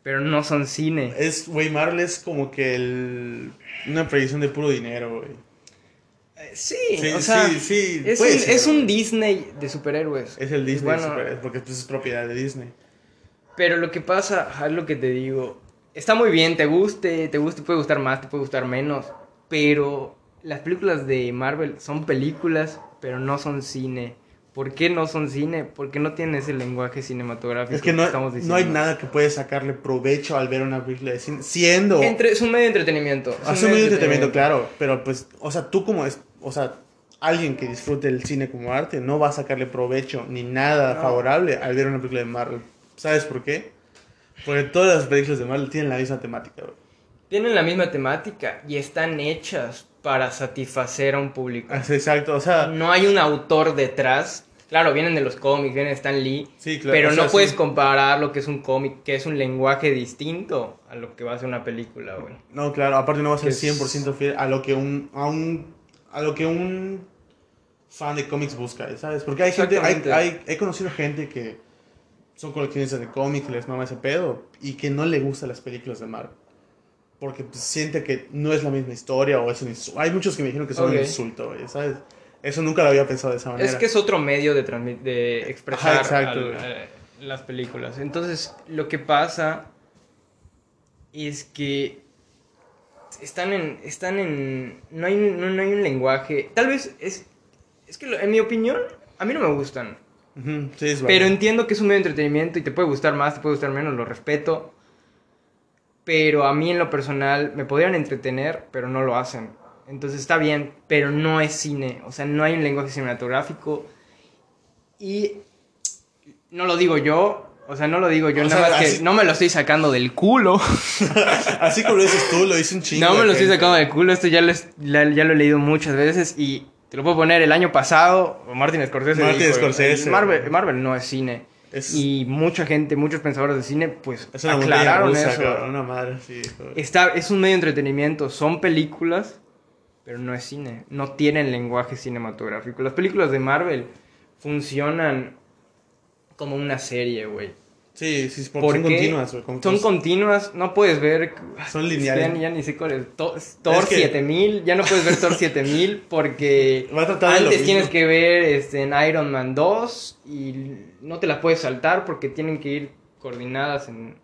pero no son cine. Es, güey, Marvel es como que el, una predicción de puro dinero, güey. Eh, Sí, Sí, o sea, sí, sí, es, un, ser. es un Disney de superhéroes. Es el Disney Bueno, super- porque pues, es propiedad de Disney. Pero lo que pasa, es lo que te digo, está muy bien, te guste, te guste, puede gustar más, te puede gustar menos, pero las películas de Marvel son películas, pero no son cine. ¿Por qué no son cine? Porque no tienen ese lenguaje cinematográfico Es que no, estamos no hay diciendo. nada que puedes sacarle provecho al ver una película de cine. Siendo. Entre, es un medio de entretenimiento. es un Hace un medio de entretenimiento, claro. Pero pues, o sea, tú como es. O sea, alguien que disfrute el cine como arte no va a sacarle provecho ni nada No. favorable al ver una película de Marvel. ¿Sabes por qué? Porque todas las películas de Marvel tienen la misma temática, güey. Tienen la misma temática y están hechas para satisfacer a un público. Exacto, o sea. No hay un autor detrás. Claro, vienen de los cómics, vienen de Stan Lee. Sí, claro. Pero sea, no puedes sí. comparar lo que es un cómic, que es un lenguaje distinto a lo que va a ser una película, güey. No, claro, aparte no va a ser Que es- 100% fiel a lo que un a un a lo que un fan de cómics busca, ¿sabes? Porque hay gente hay he conocido gente que son coleccionistas de cómics, les mama ese pedo y que no le gustan las películas de Marvel. Porque pues, siente que no es la misma historia o es un insulto. Hay muchos que me dijeron que son Ok. un insulto, güey, ¿sabes? Eso nunca lo había pensado de esa manera. Es que es otro medio de, de expresar Ajá, al- a- las películas. Entonces, lo que pasa es que están en... Están en no, hay, no, no hay un lenguaje... Tal vez es... Es que en mi opinión, a mí no me gustan. Sí, es Pero entiendo que es un medio de entretenimiento y te puede gustar más, te puede gustar menos, lo respeto. Pero a mí en lo personal me podrían entretener, pero no lo hacen. Entonces está bien, pero no es cine. O sea, no hay un lenguaje cinematográfico. Y no lo digo yo. O sea, no lo digo yo, O nada sea, más que no me lo estoy sacando del culo. Así como lo dices tú, lo hice un chingo. no me lo estoy sacando del culo. Esto ya lo, es- ya lo he leído muchas veces y te lo puedo poner el año pasado. Martin Scorsese. Martin dijo, Scorsese. Marvel, Marvel no es cine. Es- Y mucha gente, muchos pensadores de cine, pues Es una montaña aclararon rusa, eso. cabrón, una madre así. joder. Está, es un medio de entretenimiento, son películas, pero no es cine. No tienen lenguaje cinematográfico. Las películas de Marvel funcionan como una serie, güey. Sí, sí, porque son continuas, Son continuas, no puedes ver... Son lineales. Ya, ya ni sé cuál es. To- Thor Es que- 7000, ya no puedes ver Thor 7000 porque Va a antes tienes que ver este, en Iron Man 2 y no te las puedes saltar porque tienen que ir coordinadas en...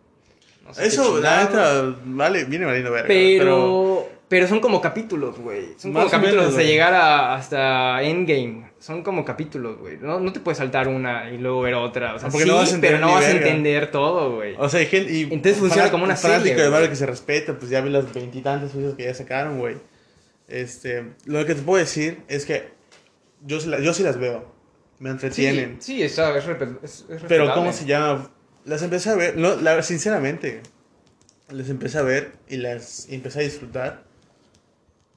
no sé qué Eso, la neta, vale, viene valiendo verga. Pero, pero son como capítulos, güey. Son como capítulos menos, hasta llegar a, hasta Endgame. Son como capítulos, güey. No, no te puedes saltar una y luego ver otra. O sea, Ah, porque sí, no vas a pero entender no vas a entender todo, güey. O sea, hay gente. Y Entonces funciona como una serie, de que se respeta, pues ya vi las veintitantas cosas que ya sacaron, güey. Este, lo que te puedo decir es que yo, sí la- yo sí las veo. Me entretienen. Sí, sí, está, es, es- es Pero. ¿cómo se llama? Las empecé a ver, no, la, sinceramente, las empecé a ver y las empecé a disfrutar.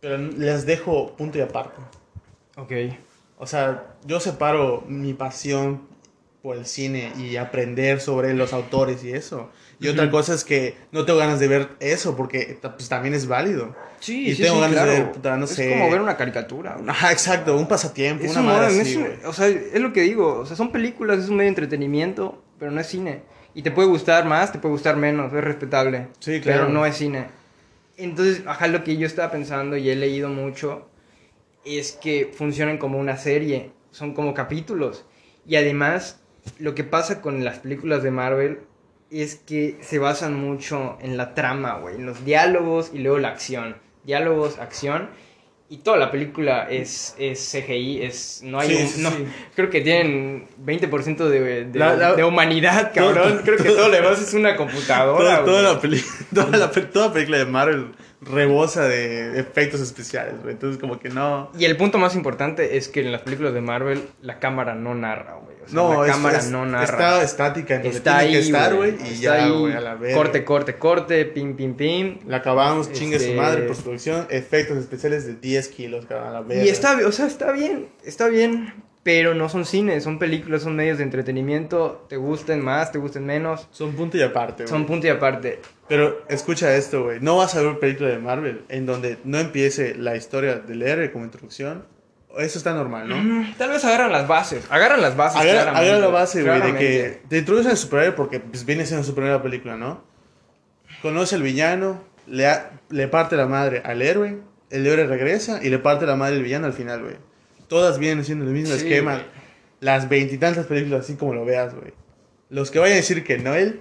Pero las dejo punto y aparte. Ok. O sea, yo separo mi pasión por el cine y aprender sobre los autores y eso. Y otra Ujú. cosa es que no tengo ganas de ver eso porque pues, también es válido. Sí, Y sí, tengo sí, ganas claro. de ver, puta, no es sé. como ver una caricatura. güey. Ajá, exacto, un pasatiempo, Es una un- madre así, un- o sea, es lo que digo. O sea, son películas, es un medio de entretenimiento, pero no es cine. Y te puede gustar más, te puede gustar menos, es respetable. Sí, claro. Pero no es cine. Entonces, ajá, lo que yo estaba pensando y he leído mucho es que funcionan como una serie, son como capítulos. Y además, lo que pasa con las películas de Marvel es que se basan mucho en la trama, güey, en los diálogos y luego la acción. Diálogos, acción. Y toda la película es, es CGI, es, no hay Sí, un- sí, no, sí. creo que tienen 20% de, de, La- la- de humanidad, Todo- cabrón. creo que todo lo demás es una computadora. Toda, toda la peli- toda, la, pe- toda película de Marvel rebosa de efectos especiales, güey. Entonces, como que no. Y el punto más importante es que en las películas de Marvel la cámara no narra, güey. O sea, No, la es- cámara es- no narra. Está estática, entonces Está tiene ahí, que estar, güey. Y Está ya, ahí, güey, a la. Corte, corte, corte, pim, pim, pim. La acabamos, chingue Este- su madre, postproducción, efectos especiales de 10 kilos, cabrón, a la verga. Y está, o sea, está bien, está bien. Pero no son cines, son películas, son medios de entretenimiento. Te gusten más, te gusten menos. Son punto y aparte, güey. Son punto y aparte. Pero escucha esto, güey. No vas a ver película de Marvel en donde no empiece la historia del héroe como introducción. Eso está normal, ¿no? Mm, Tal vez agarran las bases. Agarran las bases. Agarra, claramente, agarra la base, güey, de que te introducen al superhéroe porque pues, viene siendo su primera película, ¿no? Conoce al villano, le, ha- le parte la madre al héroe el héroe regresa y le parte la madre el villano al final, güey. Todas vienen siendo el mismo Sí, esquema. güey. Las veintitantas películas, así como lo veas, güey. Los que vayan a decir que Noel,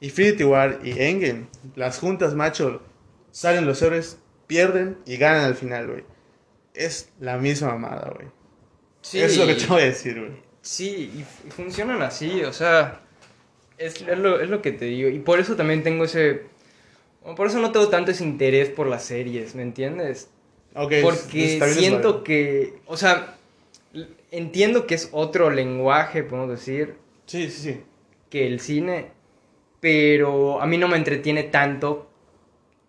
Infinity War y Endgame, las juntas, macho, salen los héroes, pierden y ganan al final, güey. Es la misma mamada, güey. Sí, es lo que te voy a decir, güey. Sí, y, funcionan así, o sea, es, es lo, es lo que te digo. Y por eso también tengo ese... Por eso no tengo tanto ese interés por las series, ¿me entiendes? Ok, es- Porque siento que, o sea, entiendo que es otro lenguaje, podemos decir, Sí, sí, sí. que el cine, pero a mí no me entretiene tanto.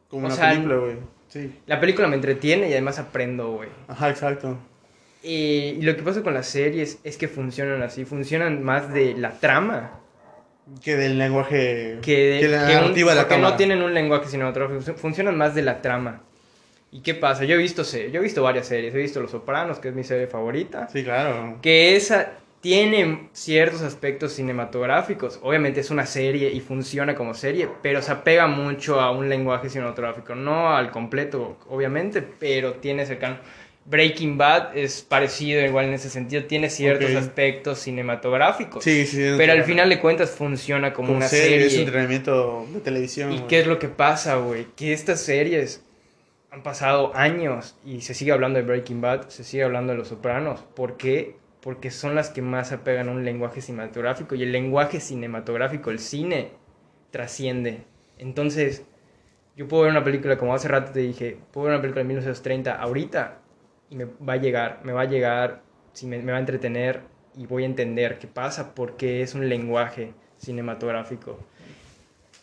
Como O una sea, película, güey. Sí. La película me entretiene y además aprendo, güey. Ajá, exacto. Eh, y lo que pasa con las series es que funcionan así, funcionan más de la trama Que del lenguaje. que, de, que la que un- narrativa de la porque no cámara. tienen un lenguaje cinematográfico, fun- funcionan más de la trama. ¿Y qué pasa? Yo he visto, yo he visto varias series, he visto Los Sopranos, que es mi serie favorita, Sí, claro. que esa tiene ciertos aspectos cinematográficos. Obviamente es una serie y funciona como serie, pero se apega mucho a un lenguaje cinematográfico. No al completo, obviamente, pero tiene cercano. Breaking Bad es parecido igual en ese sentido, tiene ciertos Ok. aspectos cinematográficos. Sí, sí. Pero al final de cuentas funciona como, Como una serie, serie. es entretenimiento de televisión. ¿Y güey. qué es lo que pasa, güey? Que estas series han pasado años y se sigue hablando de Breaking Bad, se sigue hablando de Los Sopranos. ¿Por qué? Porque son las que más se apegan a un lenguaje cinematográfico y el lenguaje cinematográfico, el cine, trasciende. Entonces, yo puedo ver una película, como hace rato te dije, puedo ver una película de 1930 ahorita y me va a llegar, me va a llegar, si me, me va a entretener y voy a entender qué pasa porque es un lenguaje cinematográfico.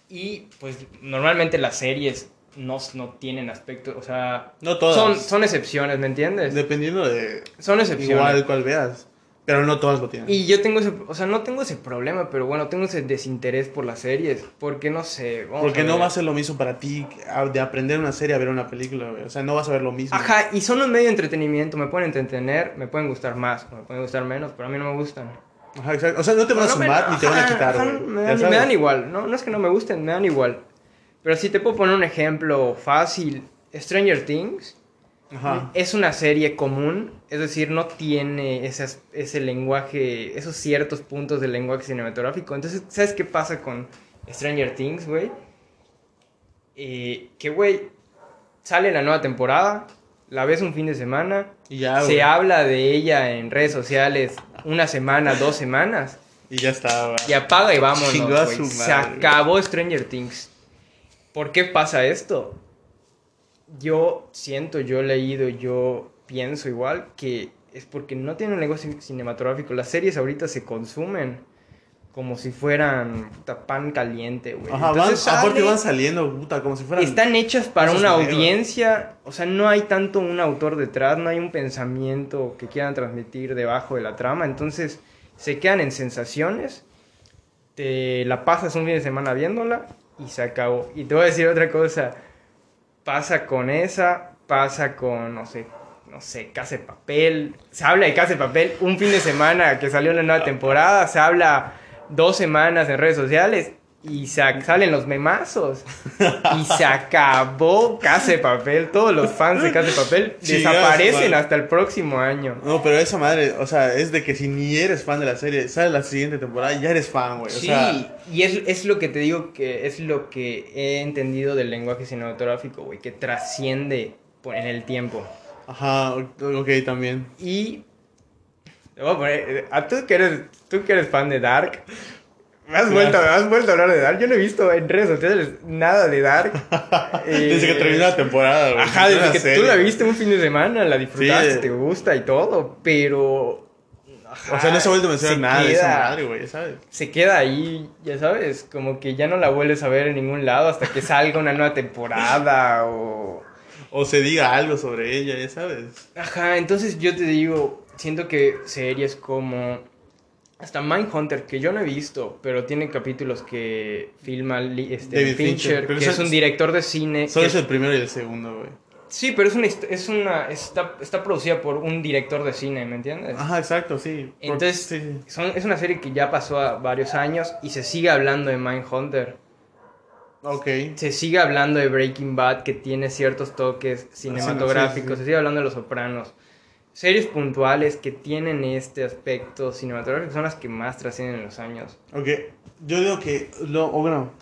Y pues normalmente las series no, no tienen aspecto, o sea, No todas. son, son excepciones, ¿me entiendes? Dependiendo de. son excepciones. Igual cual veas. Pero no todas lo tienen. Y yo tengo ese, o sea, no tengo ese problema, pero bueno, tengo ese desinterés por las series, porque no sé, vamos Porque a no va a ser lo mismo para ti de aprender una serie a ver una película. O sea, no vas a ver lo mismo. Ajá, y son un medio de entretenimiento, me pueden entretener, me pueden gustar más, o me pueden gustar menos, pero a mí no me gustan. Ajá, exacto. O sea, no te van a No, no sumar ni te van a quitar, ajá, me, dan, me dan igual, no, no es que no me gusten, me dan igual. Pero si te puedo poner un ejemplo fácil, Stranger Things Ajá. es una serie común, es decir, no tiene esas- ese lenguaje, esos ciertos puntos del lenguaje cinematográfico. Entonces, ¿sabes qué pasa con Stranger Things, güey? Eh, que, güey, sale la nueva temporada, la ves un fin de semana, Y ya, se habla de ella en redes sociales una semana, dos semanas. Y ya está, güey. Y apaga y vámonos, Chingó a güey. su Se madre. acabó Stranger Things. ¿Por qué pasa esto? Yo siento, yo he leído, yo pienso igual que es porque no tienen un lenguaje cinematográfico. Las series ahorita se consumen como si fueran puta, pan caliente, güey. Ajá, van, Entonces aparte van saliendo, puta, como si fueran. están hechas para una audiencia, o sea, no hay tanto un autor detrás, no hay un pensamiento que quieran transmitir debajo de la trama, entonces se quedan en sensaciones, te la pasas un fin de semana viéndola y se acabó. Y te voy a decir otra cosa, pasa con esa, pasa con, no sé, no sé, Casa Papel, se habla de Casa Papel un fin de semana que salió la nueva temporada, se habla dos semanas en redes sociales y se, salen los memazos y se acabó Casa de Papel, todos los fans de Casa de Papel desaparecen man. hasta el próximo año. No, pero esa madre, o sea, es de que si ni eres fan de la serie, sale la siguiente temporada, ya eres fan, güey. O Sí, sea, y es, es lo que te digo que es lo que he entendido del lenguaje cinematográfico, güey, que trasciende en el tiempo. ajá, ok, también. Y te voy a poner, eh, a tú que eres, tú que eres fan de Dark, me has, vuelto, me has vuelto a hablar de Dark. Yo no he visto en redes sociales nada de Dark. Desde que Eh, terminó la temporada, güey. Ajá, Es desde que serie. tú la viste un fin de semana, la disfrutaste, Sí. te gusta y todo, pero... O sea, no se ha vuelto a mencionar nada de esa queda- madre, güey, ¿sabes? se queda ahí, ya sabes, como que ya no la vuelves a ver en ningún lado hasta que salga una nueva temporada o... O se diga algo sobre ella, ya sabes. Ajá, entonces yo te digo, siento que series como hasta Mindhunter, que yo no he visto, pero tiene capítulos que filma este, David Fincher, que es un director de cine. Solo es el primero y el segundo, güey. Sí, pero es una, es una está, está producida por un director de cine, ¿me entiendes? Ajá, exacto, sí. Entonces, sí, sí. son, es una serie que ya pasó a varios años y se sigue hablando de Mindhunter. Ok. Se sigue hablando de Breaking Bad, que tiene ciertos toques cinematográficos. sí, sí. Se sigue hablando de Los Sopranos. Series puntuales que tienen este aspecto cinematográfico son las que más trascienden en los años. Ok. Yo digo que, lo, o bueno,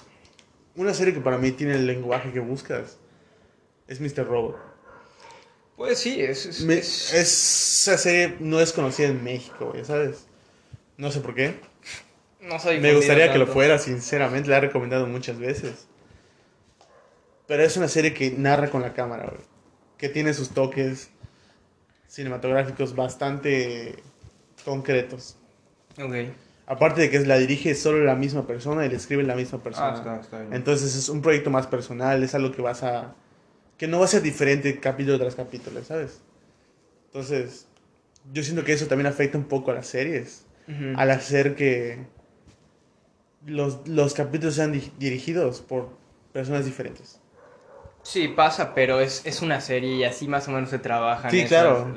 una serie que para mí tiene el lenguaje que buscas es Mr. Robot. Pues sí, es... es- Me- es- Esa serie no es conocida en México, güey, ¿sabes? No sé por qué. no soy Me gustaría que lo tanto. fuera, sinceramente, la he recomendado muchas veces. Pero es una serie que narra con la cámara, güey. Que tiene sus toques cinematográficos bastante concretos. Ok. Aparte de que la dirige solo la misma persona y le escribe la misma persona. Ah, está, está bien. Entonces es un proyecto más personal, es algo que vas a... que no va a ser diferente capítulo tras capítulo, ¿sabes? Entonces, yo siento que eso también afecta un poco a las series, al hacer que los, los capítulos sean di- dirigidos por personas diferentes. Sí, pasa, pero es, es una serie y así más o menos se trabaja. Sí, claro.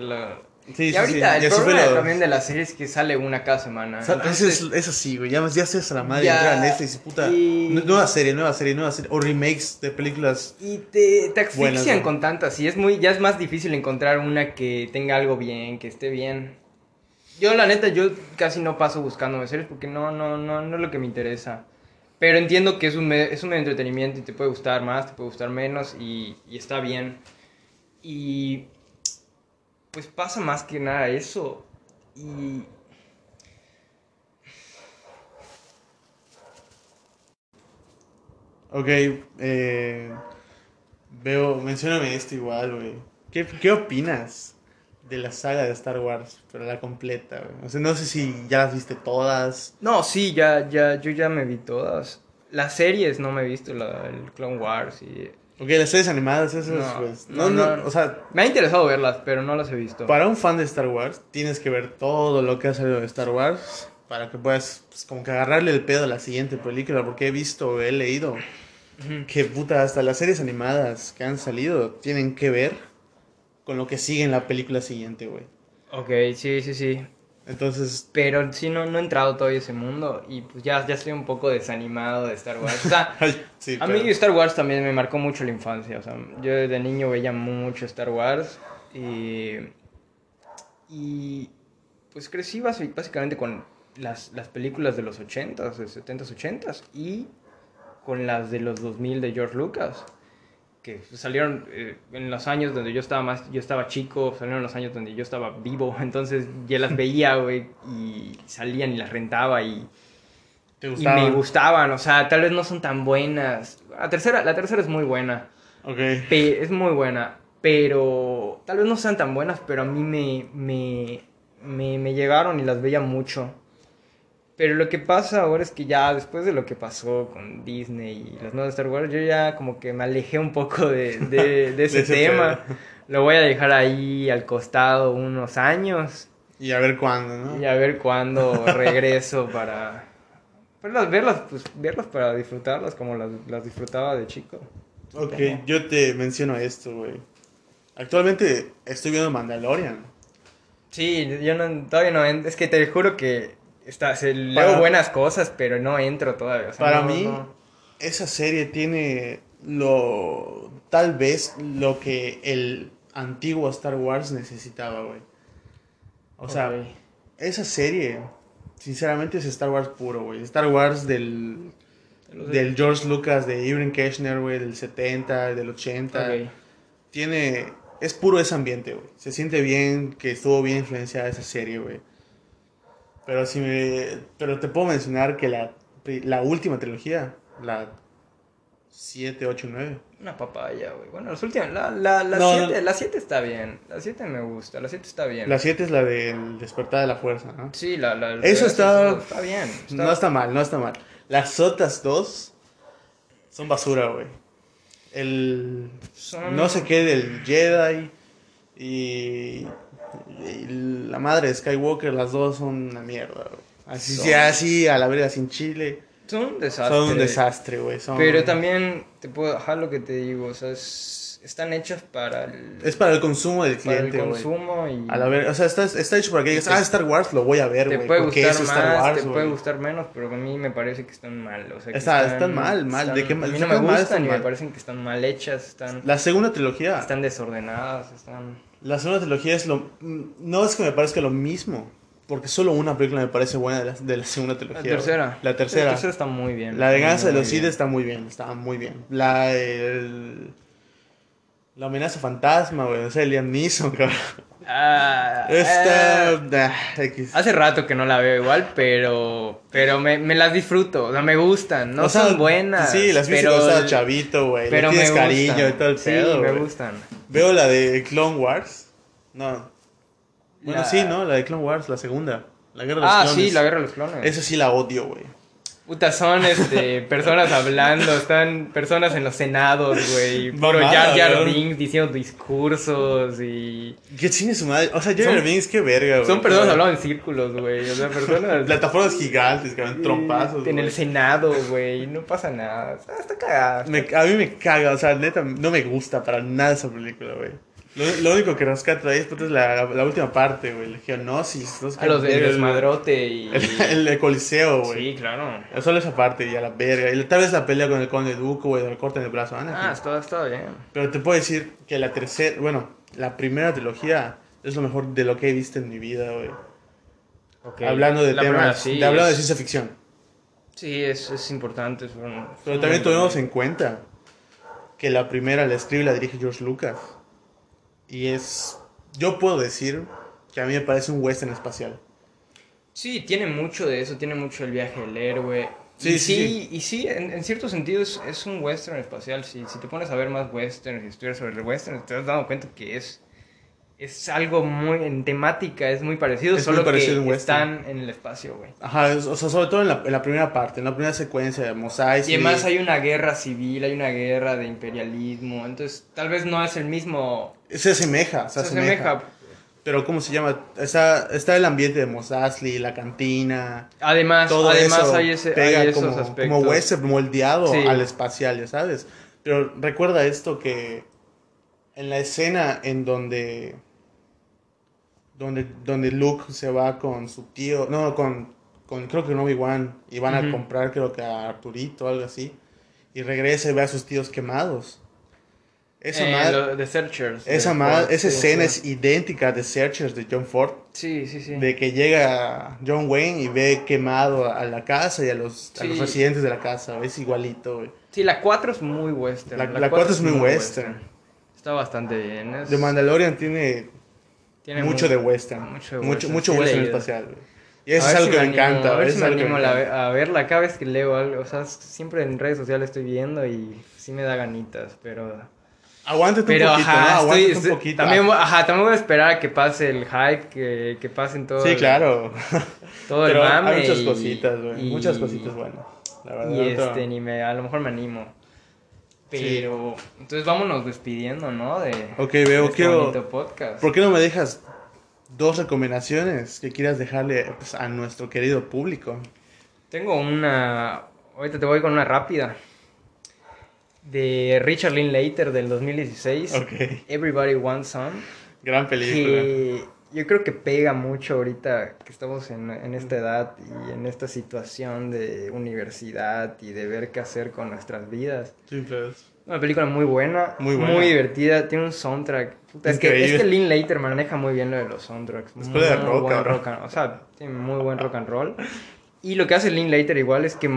Sí, y sí, ahorita sí. el así problema también de la serie es que sale una cada semana. Entonces, es, eso sí, güey, ya, ya se hace a la madre, Ya, entrar a Netflix y puta... y- nu- Nueva serie, nueva serie, nueva serie, o remakes de películas... Y te, te asfixian con tantas. Y es muy, ya es más difícil encontrar una que tenga algo bien, que esté bien. Yo, la neta, yo casi no paso buscando series porque no, no, no, no es lo que me interesa. Pero entiendo que es un, es un entretenimiento y te puede gustar más, te puede gustar menos y, está bien. Y pues pasa más que nada eso. Y Ok, eh, veo, mencióname esto igual, güey. ¿Qué, ¿Qué opinas de la saga de Star Wars, pero la completa, güey? O sea, no sé si ya las viste todas. No, sí, ya, ya, yo ya me vi todas. Las series no me he visto, la, el Clone Wars y... Ok, las series animadas, esas, No, pues. no, No, no, no. o sea, Me ha interesado verlas, pero no las he visto. para un fan de Star Wars, tienes que ver todo lo que ha salido de Star Wars para que puedas, pues, como que agarrarle el pedo a la siguiente película, porque he visto, he leído que, puta, hasta las series animadas que han salido tienen que ver con lo que sigue en la película siguiente, güey. Ok, sí, sí, sí. Entonces, Pero sí, no, no he entrado todavía a ese mundo y pues ya, ya estoy un poco desanimado de Star Wars. O sea, sí, a pero- mí Star Wars también me marcó mucho la infancia. O sea, yo desde niño veía mucho Star Wars y, y pues crecí básicamente con las, las películas de los 80s, de 70s, 80s y con las de los 2000 de George Lucas. Que salieron eh, en los años donde yo estaba más, yo estaba chico, salieron en los años donde yo estaba vivo, entonces ya las veía, güey, y salían y las rentaba y, ¿Te y gustaba? me gustaban, o sea, tal vez no son tan buenas. La tercera, la tercera es muy buena, Ok. pe- es muy buena, pero tal vez no sean tan buenas, pero a mí me, me, me, me llegaron y las veía mucho. Pero lo que pasa ahora es que ya después de lo que pasó con Disney y las nuevas Star Wars, yo ya como que me alejé un poco de, de, de ese ese tema. pedo. Lo voy a dejar ahí al costado unos años Y a ver cuándo, ¿no? y a ver cuándo regreso para, para verlas, pues, verlas para disfrutarlas como las, las disfrutaba de chico. Ok, yo te menciono esto, güey. Actualmente estoy viendo Mandalorian. Sí, yo no, todavía no, es que te juro que está, se, leo Para- buenas cosas, pero no entro todavía. o sea, Para no- mí, no. esa serie tiene lo. Tal vez lo que el antiguo Star Wars necesitaba, güey. O sea, esa serie, sinceramente, es Star Wars puro, güey. Star Wars del. Del George Lucas, de Irving Kirchner, güey, del 70, del 80. Ok. tiene es puro ese ambiente, güey. Se siente bien que estuvo bien influenciada esa serie, güey. Pero si me pero te puedo mencionar que la la última trilogía, la 7, 8, 9. Una papaya, güey. Bueno, las últimas, la, la, la No, siete, no. la siete está bien. La 7 me gusta, la 7 está bien. La 7 es la del despertar de la fuerza, ¿no? Sí, la, la, Eso está- todo, está bien. está- No está mal, no está mal. Las otras dos son basura, güey. El Son- no sé qué del Jedi y la madre de Skywalker, las dos son una mierda, güey. Así, Son- sí, así a la verga sin chile. Son un desastre. Son un desastre, güey. son- Pero también te puedo dejar lo que te digo, o sea, es- están hechas para el, Es para el consumo del para el cliente, güey. consumo y A la ver, o sea, está, está hecho para que digas, ah, Star Wars, lo voy a ver, te güey. puede porque gustar es más, Star Wars, te puede gustar menos, pero a mí me parece que están mal. O sea, que Está- están mal, mal. ¿De qué a mal? mí no Están me gustan están y me mal. parecen que están mal hechas, están, La segunda trilogía. están desordenadas, están... La segunda trilogía es lo. mm, No es que me parezca lo mismo. Porque solo una película me parece buena de la, de la segunda trilogía. La güey. tercera. La tercera. La tercera está muy bien. La venganza de los Sith está muy bien. Está muy bien. La. el- la amenaza fantasma, güey. O sea, Liam Neeson, cabrón. Ah, Está. eh, ah, X. Hace rato que no la veo igual, pero pero me, me las disfruto, o sea, me gustan, no O sea, son buenas. Sí, las viste pero, estaba chavito, güey. pero Le me tienes gustan. cariño y todo el sí, pedo, me güey. gustan. Veo la de Clone Wars. No. Bueno, La- sí, ¿no? La de Clone Wars, la segunda. La guerra de los Ah, clones. sí, la guerra de los clones. Esa sí la odio, güey. Puta, son este, personas hablando, están personas en los senados, güey. Puro Jar Jar. Binks diciendo discursos y. ¿Qué chingue su madre? O sea, Jar Jar Binks, qué verga, güey. Son personas hablando en círculos, güey. O sea, personas. Plataformas gigantes, que dan trompazos, En güey. el Senado, güey. No pasa nada. Está, está cagada. Me- a mí me caga, o sea, neta, no me gusta para nada esa película, güey. Lo, lo único que rescata ahí es, puta, es la, la última parte, güey. La geonosis. No sé A los del desmadrote y. El, el coliseo, güey. Sí, claro. Solo esa parte y a la verga. Y tal vez la pelea con el conde Duco, güey, le cortan el brazo a Anakin. Ah, está, está bien. Pero te puedo decir que la tercera, bueno, la primera trilogía es lo mejor de lo que he visto en mi vida, güey. Hablando de La temas, primera sí de, hablando de ciencia ficción. Sí, es, es importante. es un- Pero también tuvimos en cuenta que la primera la escribe y la dirige George Lucas. Y es, yo puedo decir que a mí me parece un western espacial. Sí, tiene mucho de eso, tiene mucho el viaje del héroe. Sí, y sí, sí, y sí, en, en cierto sentido es, es un western espacial. Si, si te pones a ver más westerns y estudias sobre el western, te has dado cuenta que es, es algo muy en temática, es muy parecido, Es muy solo parecido a que están en el espacio, güey. Ajá, o sea, sobre todo en la, en la primera parte, en la primera secuencia de Mos Y además hay una guerra civil, hay una guerra de imperialismo, entonces tal vez no es el mismo... Se asemeja, se, Se asemeja. asemeja. Pero, ¿cómo se llama? Está, está el ambiente de Mos Eisley, la cantina, Además, todo además eso hay, ese, pega hay esos como, aspectos. como western moldeado Sí. al espacial, ya sabes. Pero recuerda esto que en la escena en donde donde donde Luke se va con su tío, no, con, con creo que con Obi-Wan y van a comprar creo que a Arturito o algo así y regresa y ve a sus tíos quemados. Esa Eh, madre- The Searchers. esa, de Ford, esa escena es idéntica de Searchers de John Ford. Sí, sí, sí. De que llega John Wayne y ve quemado a la casa y a los, a los residentes de la casa. Es igualito, güey. Sí, la 4 es muy western. La- la cuatro es muy western. Está bastante bien. es- The Mandalorian tiene, tiene mucho mu- de western. mucho de Mucho, western, mucho he western espacial. Y eso es algo si que me encanta. A ver si me animo me a, la- encanta. a verla. Cada vez que leo algo, o sea, siempre en redes sociales estoy viendo y sí me da ganitas, pero... Aguántate Pero un poquito, ajá, ¿no? Aguántate estoy- un poquito. también, ajá, también voy a esperar a que pase el hype, que, que pasen todo sí, el, claro. todo el Pero mame. hay muchas y- cositas, güey. Muchas cositas buenas. La verdad. Y este, ni me, a lo mejor me animo. Pero, entonces vámonos despidiendo, ¿no? De, Ok, veo, este quiero... podcast. ¿Por qué no me dejas dos recomendaciones que quieras dejarle pues, a nuestro querido público? Tengo una. Ahorita te voy con una rápida. De Richard Linklater del 2016. Ok. Everybody Wants Some. Gran película. Que yo creo que pega mucho ahorita que estamos en, en esta edad y en esta situación de universidad y de ver qué hacer con nuestras vidas. Sí, pues. Una película muy buena, Muy buena. muy divertida, tiene un soundtrack. Puta, es, que, es que Linklater maneja muy bien lo de los soundtracks. De Muy rock, buen rock and- o sea, tiene muy buen rock and roll. Y lo que hace Linklater igual es que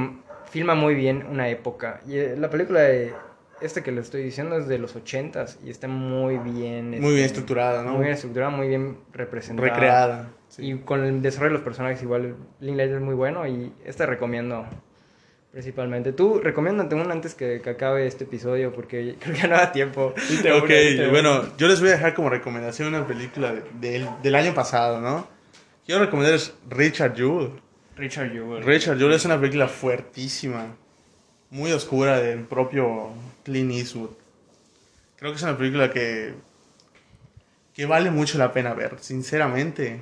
filma muy bien una época. Y eh, la película de este que le estoy diciendo es de los 80s y está muy bien. Muy este, bien estructurada, ¿no? Muy bien estructurada, muy bien representada. Recreada. sí. Y con el desarrollo de los personajes igual Linklater es muy bueno y este recomiendo principalmente. Tú recomiéndate una antes que, que acabe este episodio porque creo que ya no da tiempo. Te Ok, bueno, yo les voy a dejar como recomendación una película de- del- del año pasado, ¿no? Quiero recomendarles Richard Jewell. Richard Jewell. Richard Jewell es una película fuertísima, muy oscura del propio Clint Eastwood. Creo que es una película que, que vale mucho la pena ver, sinceramente.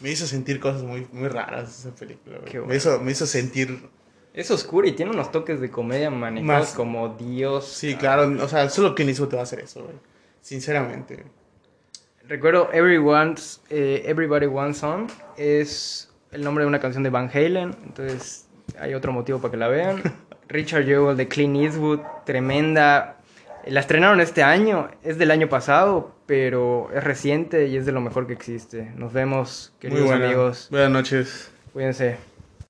Me hizo sentir cosas muy, muy raras esa película. bueno. me, hizo, me hizo sentir Es oscura y tiene unos toques de comedia manejados Más- como Dios. Sí, claro, o sea, solo Clint Eastwood te va a hacer eso, güey. Sinceramente. Recuerdo Everyone's, eh, Everybody Wants Some es el nombre de una canción de Van Halen, entonces hay otro motivo para que la vean. Richard Jewell de Clint Eastwood, tremenda. La estrenaron este año, es del año pasado, pero es reciente y es de lo mejor que existe. Nos vemos, queridos Muy amigos. Buenas noches. Cuídense.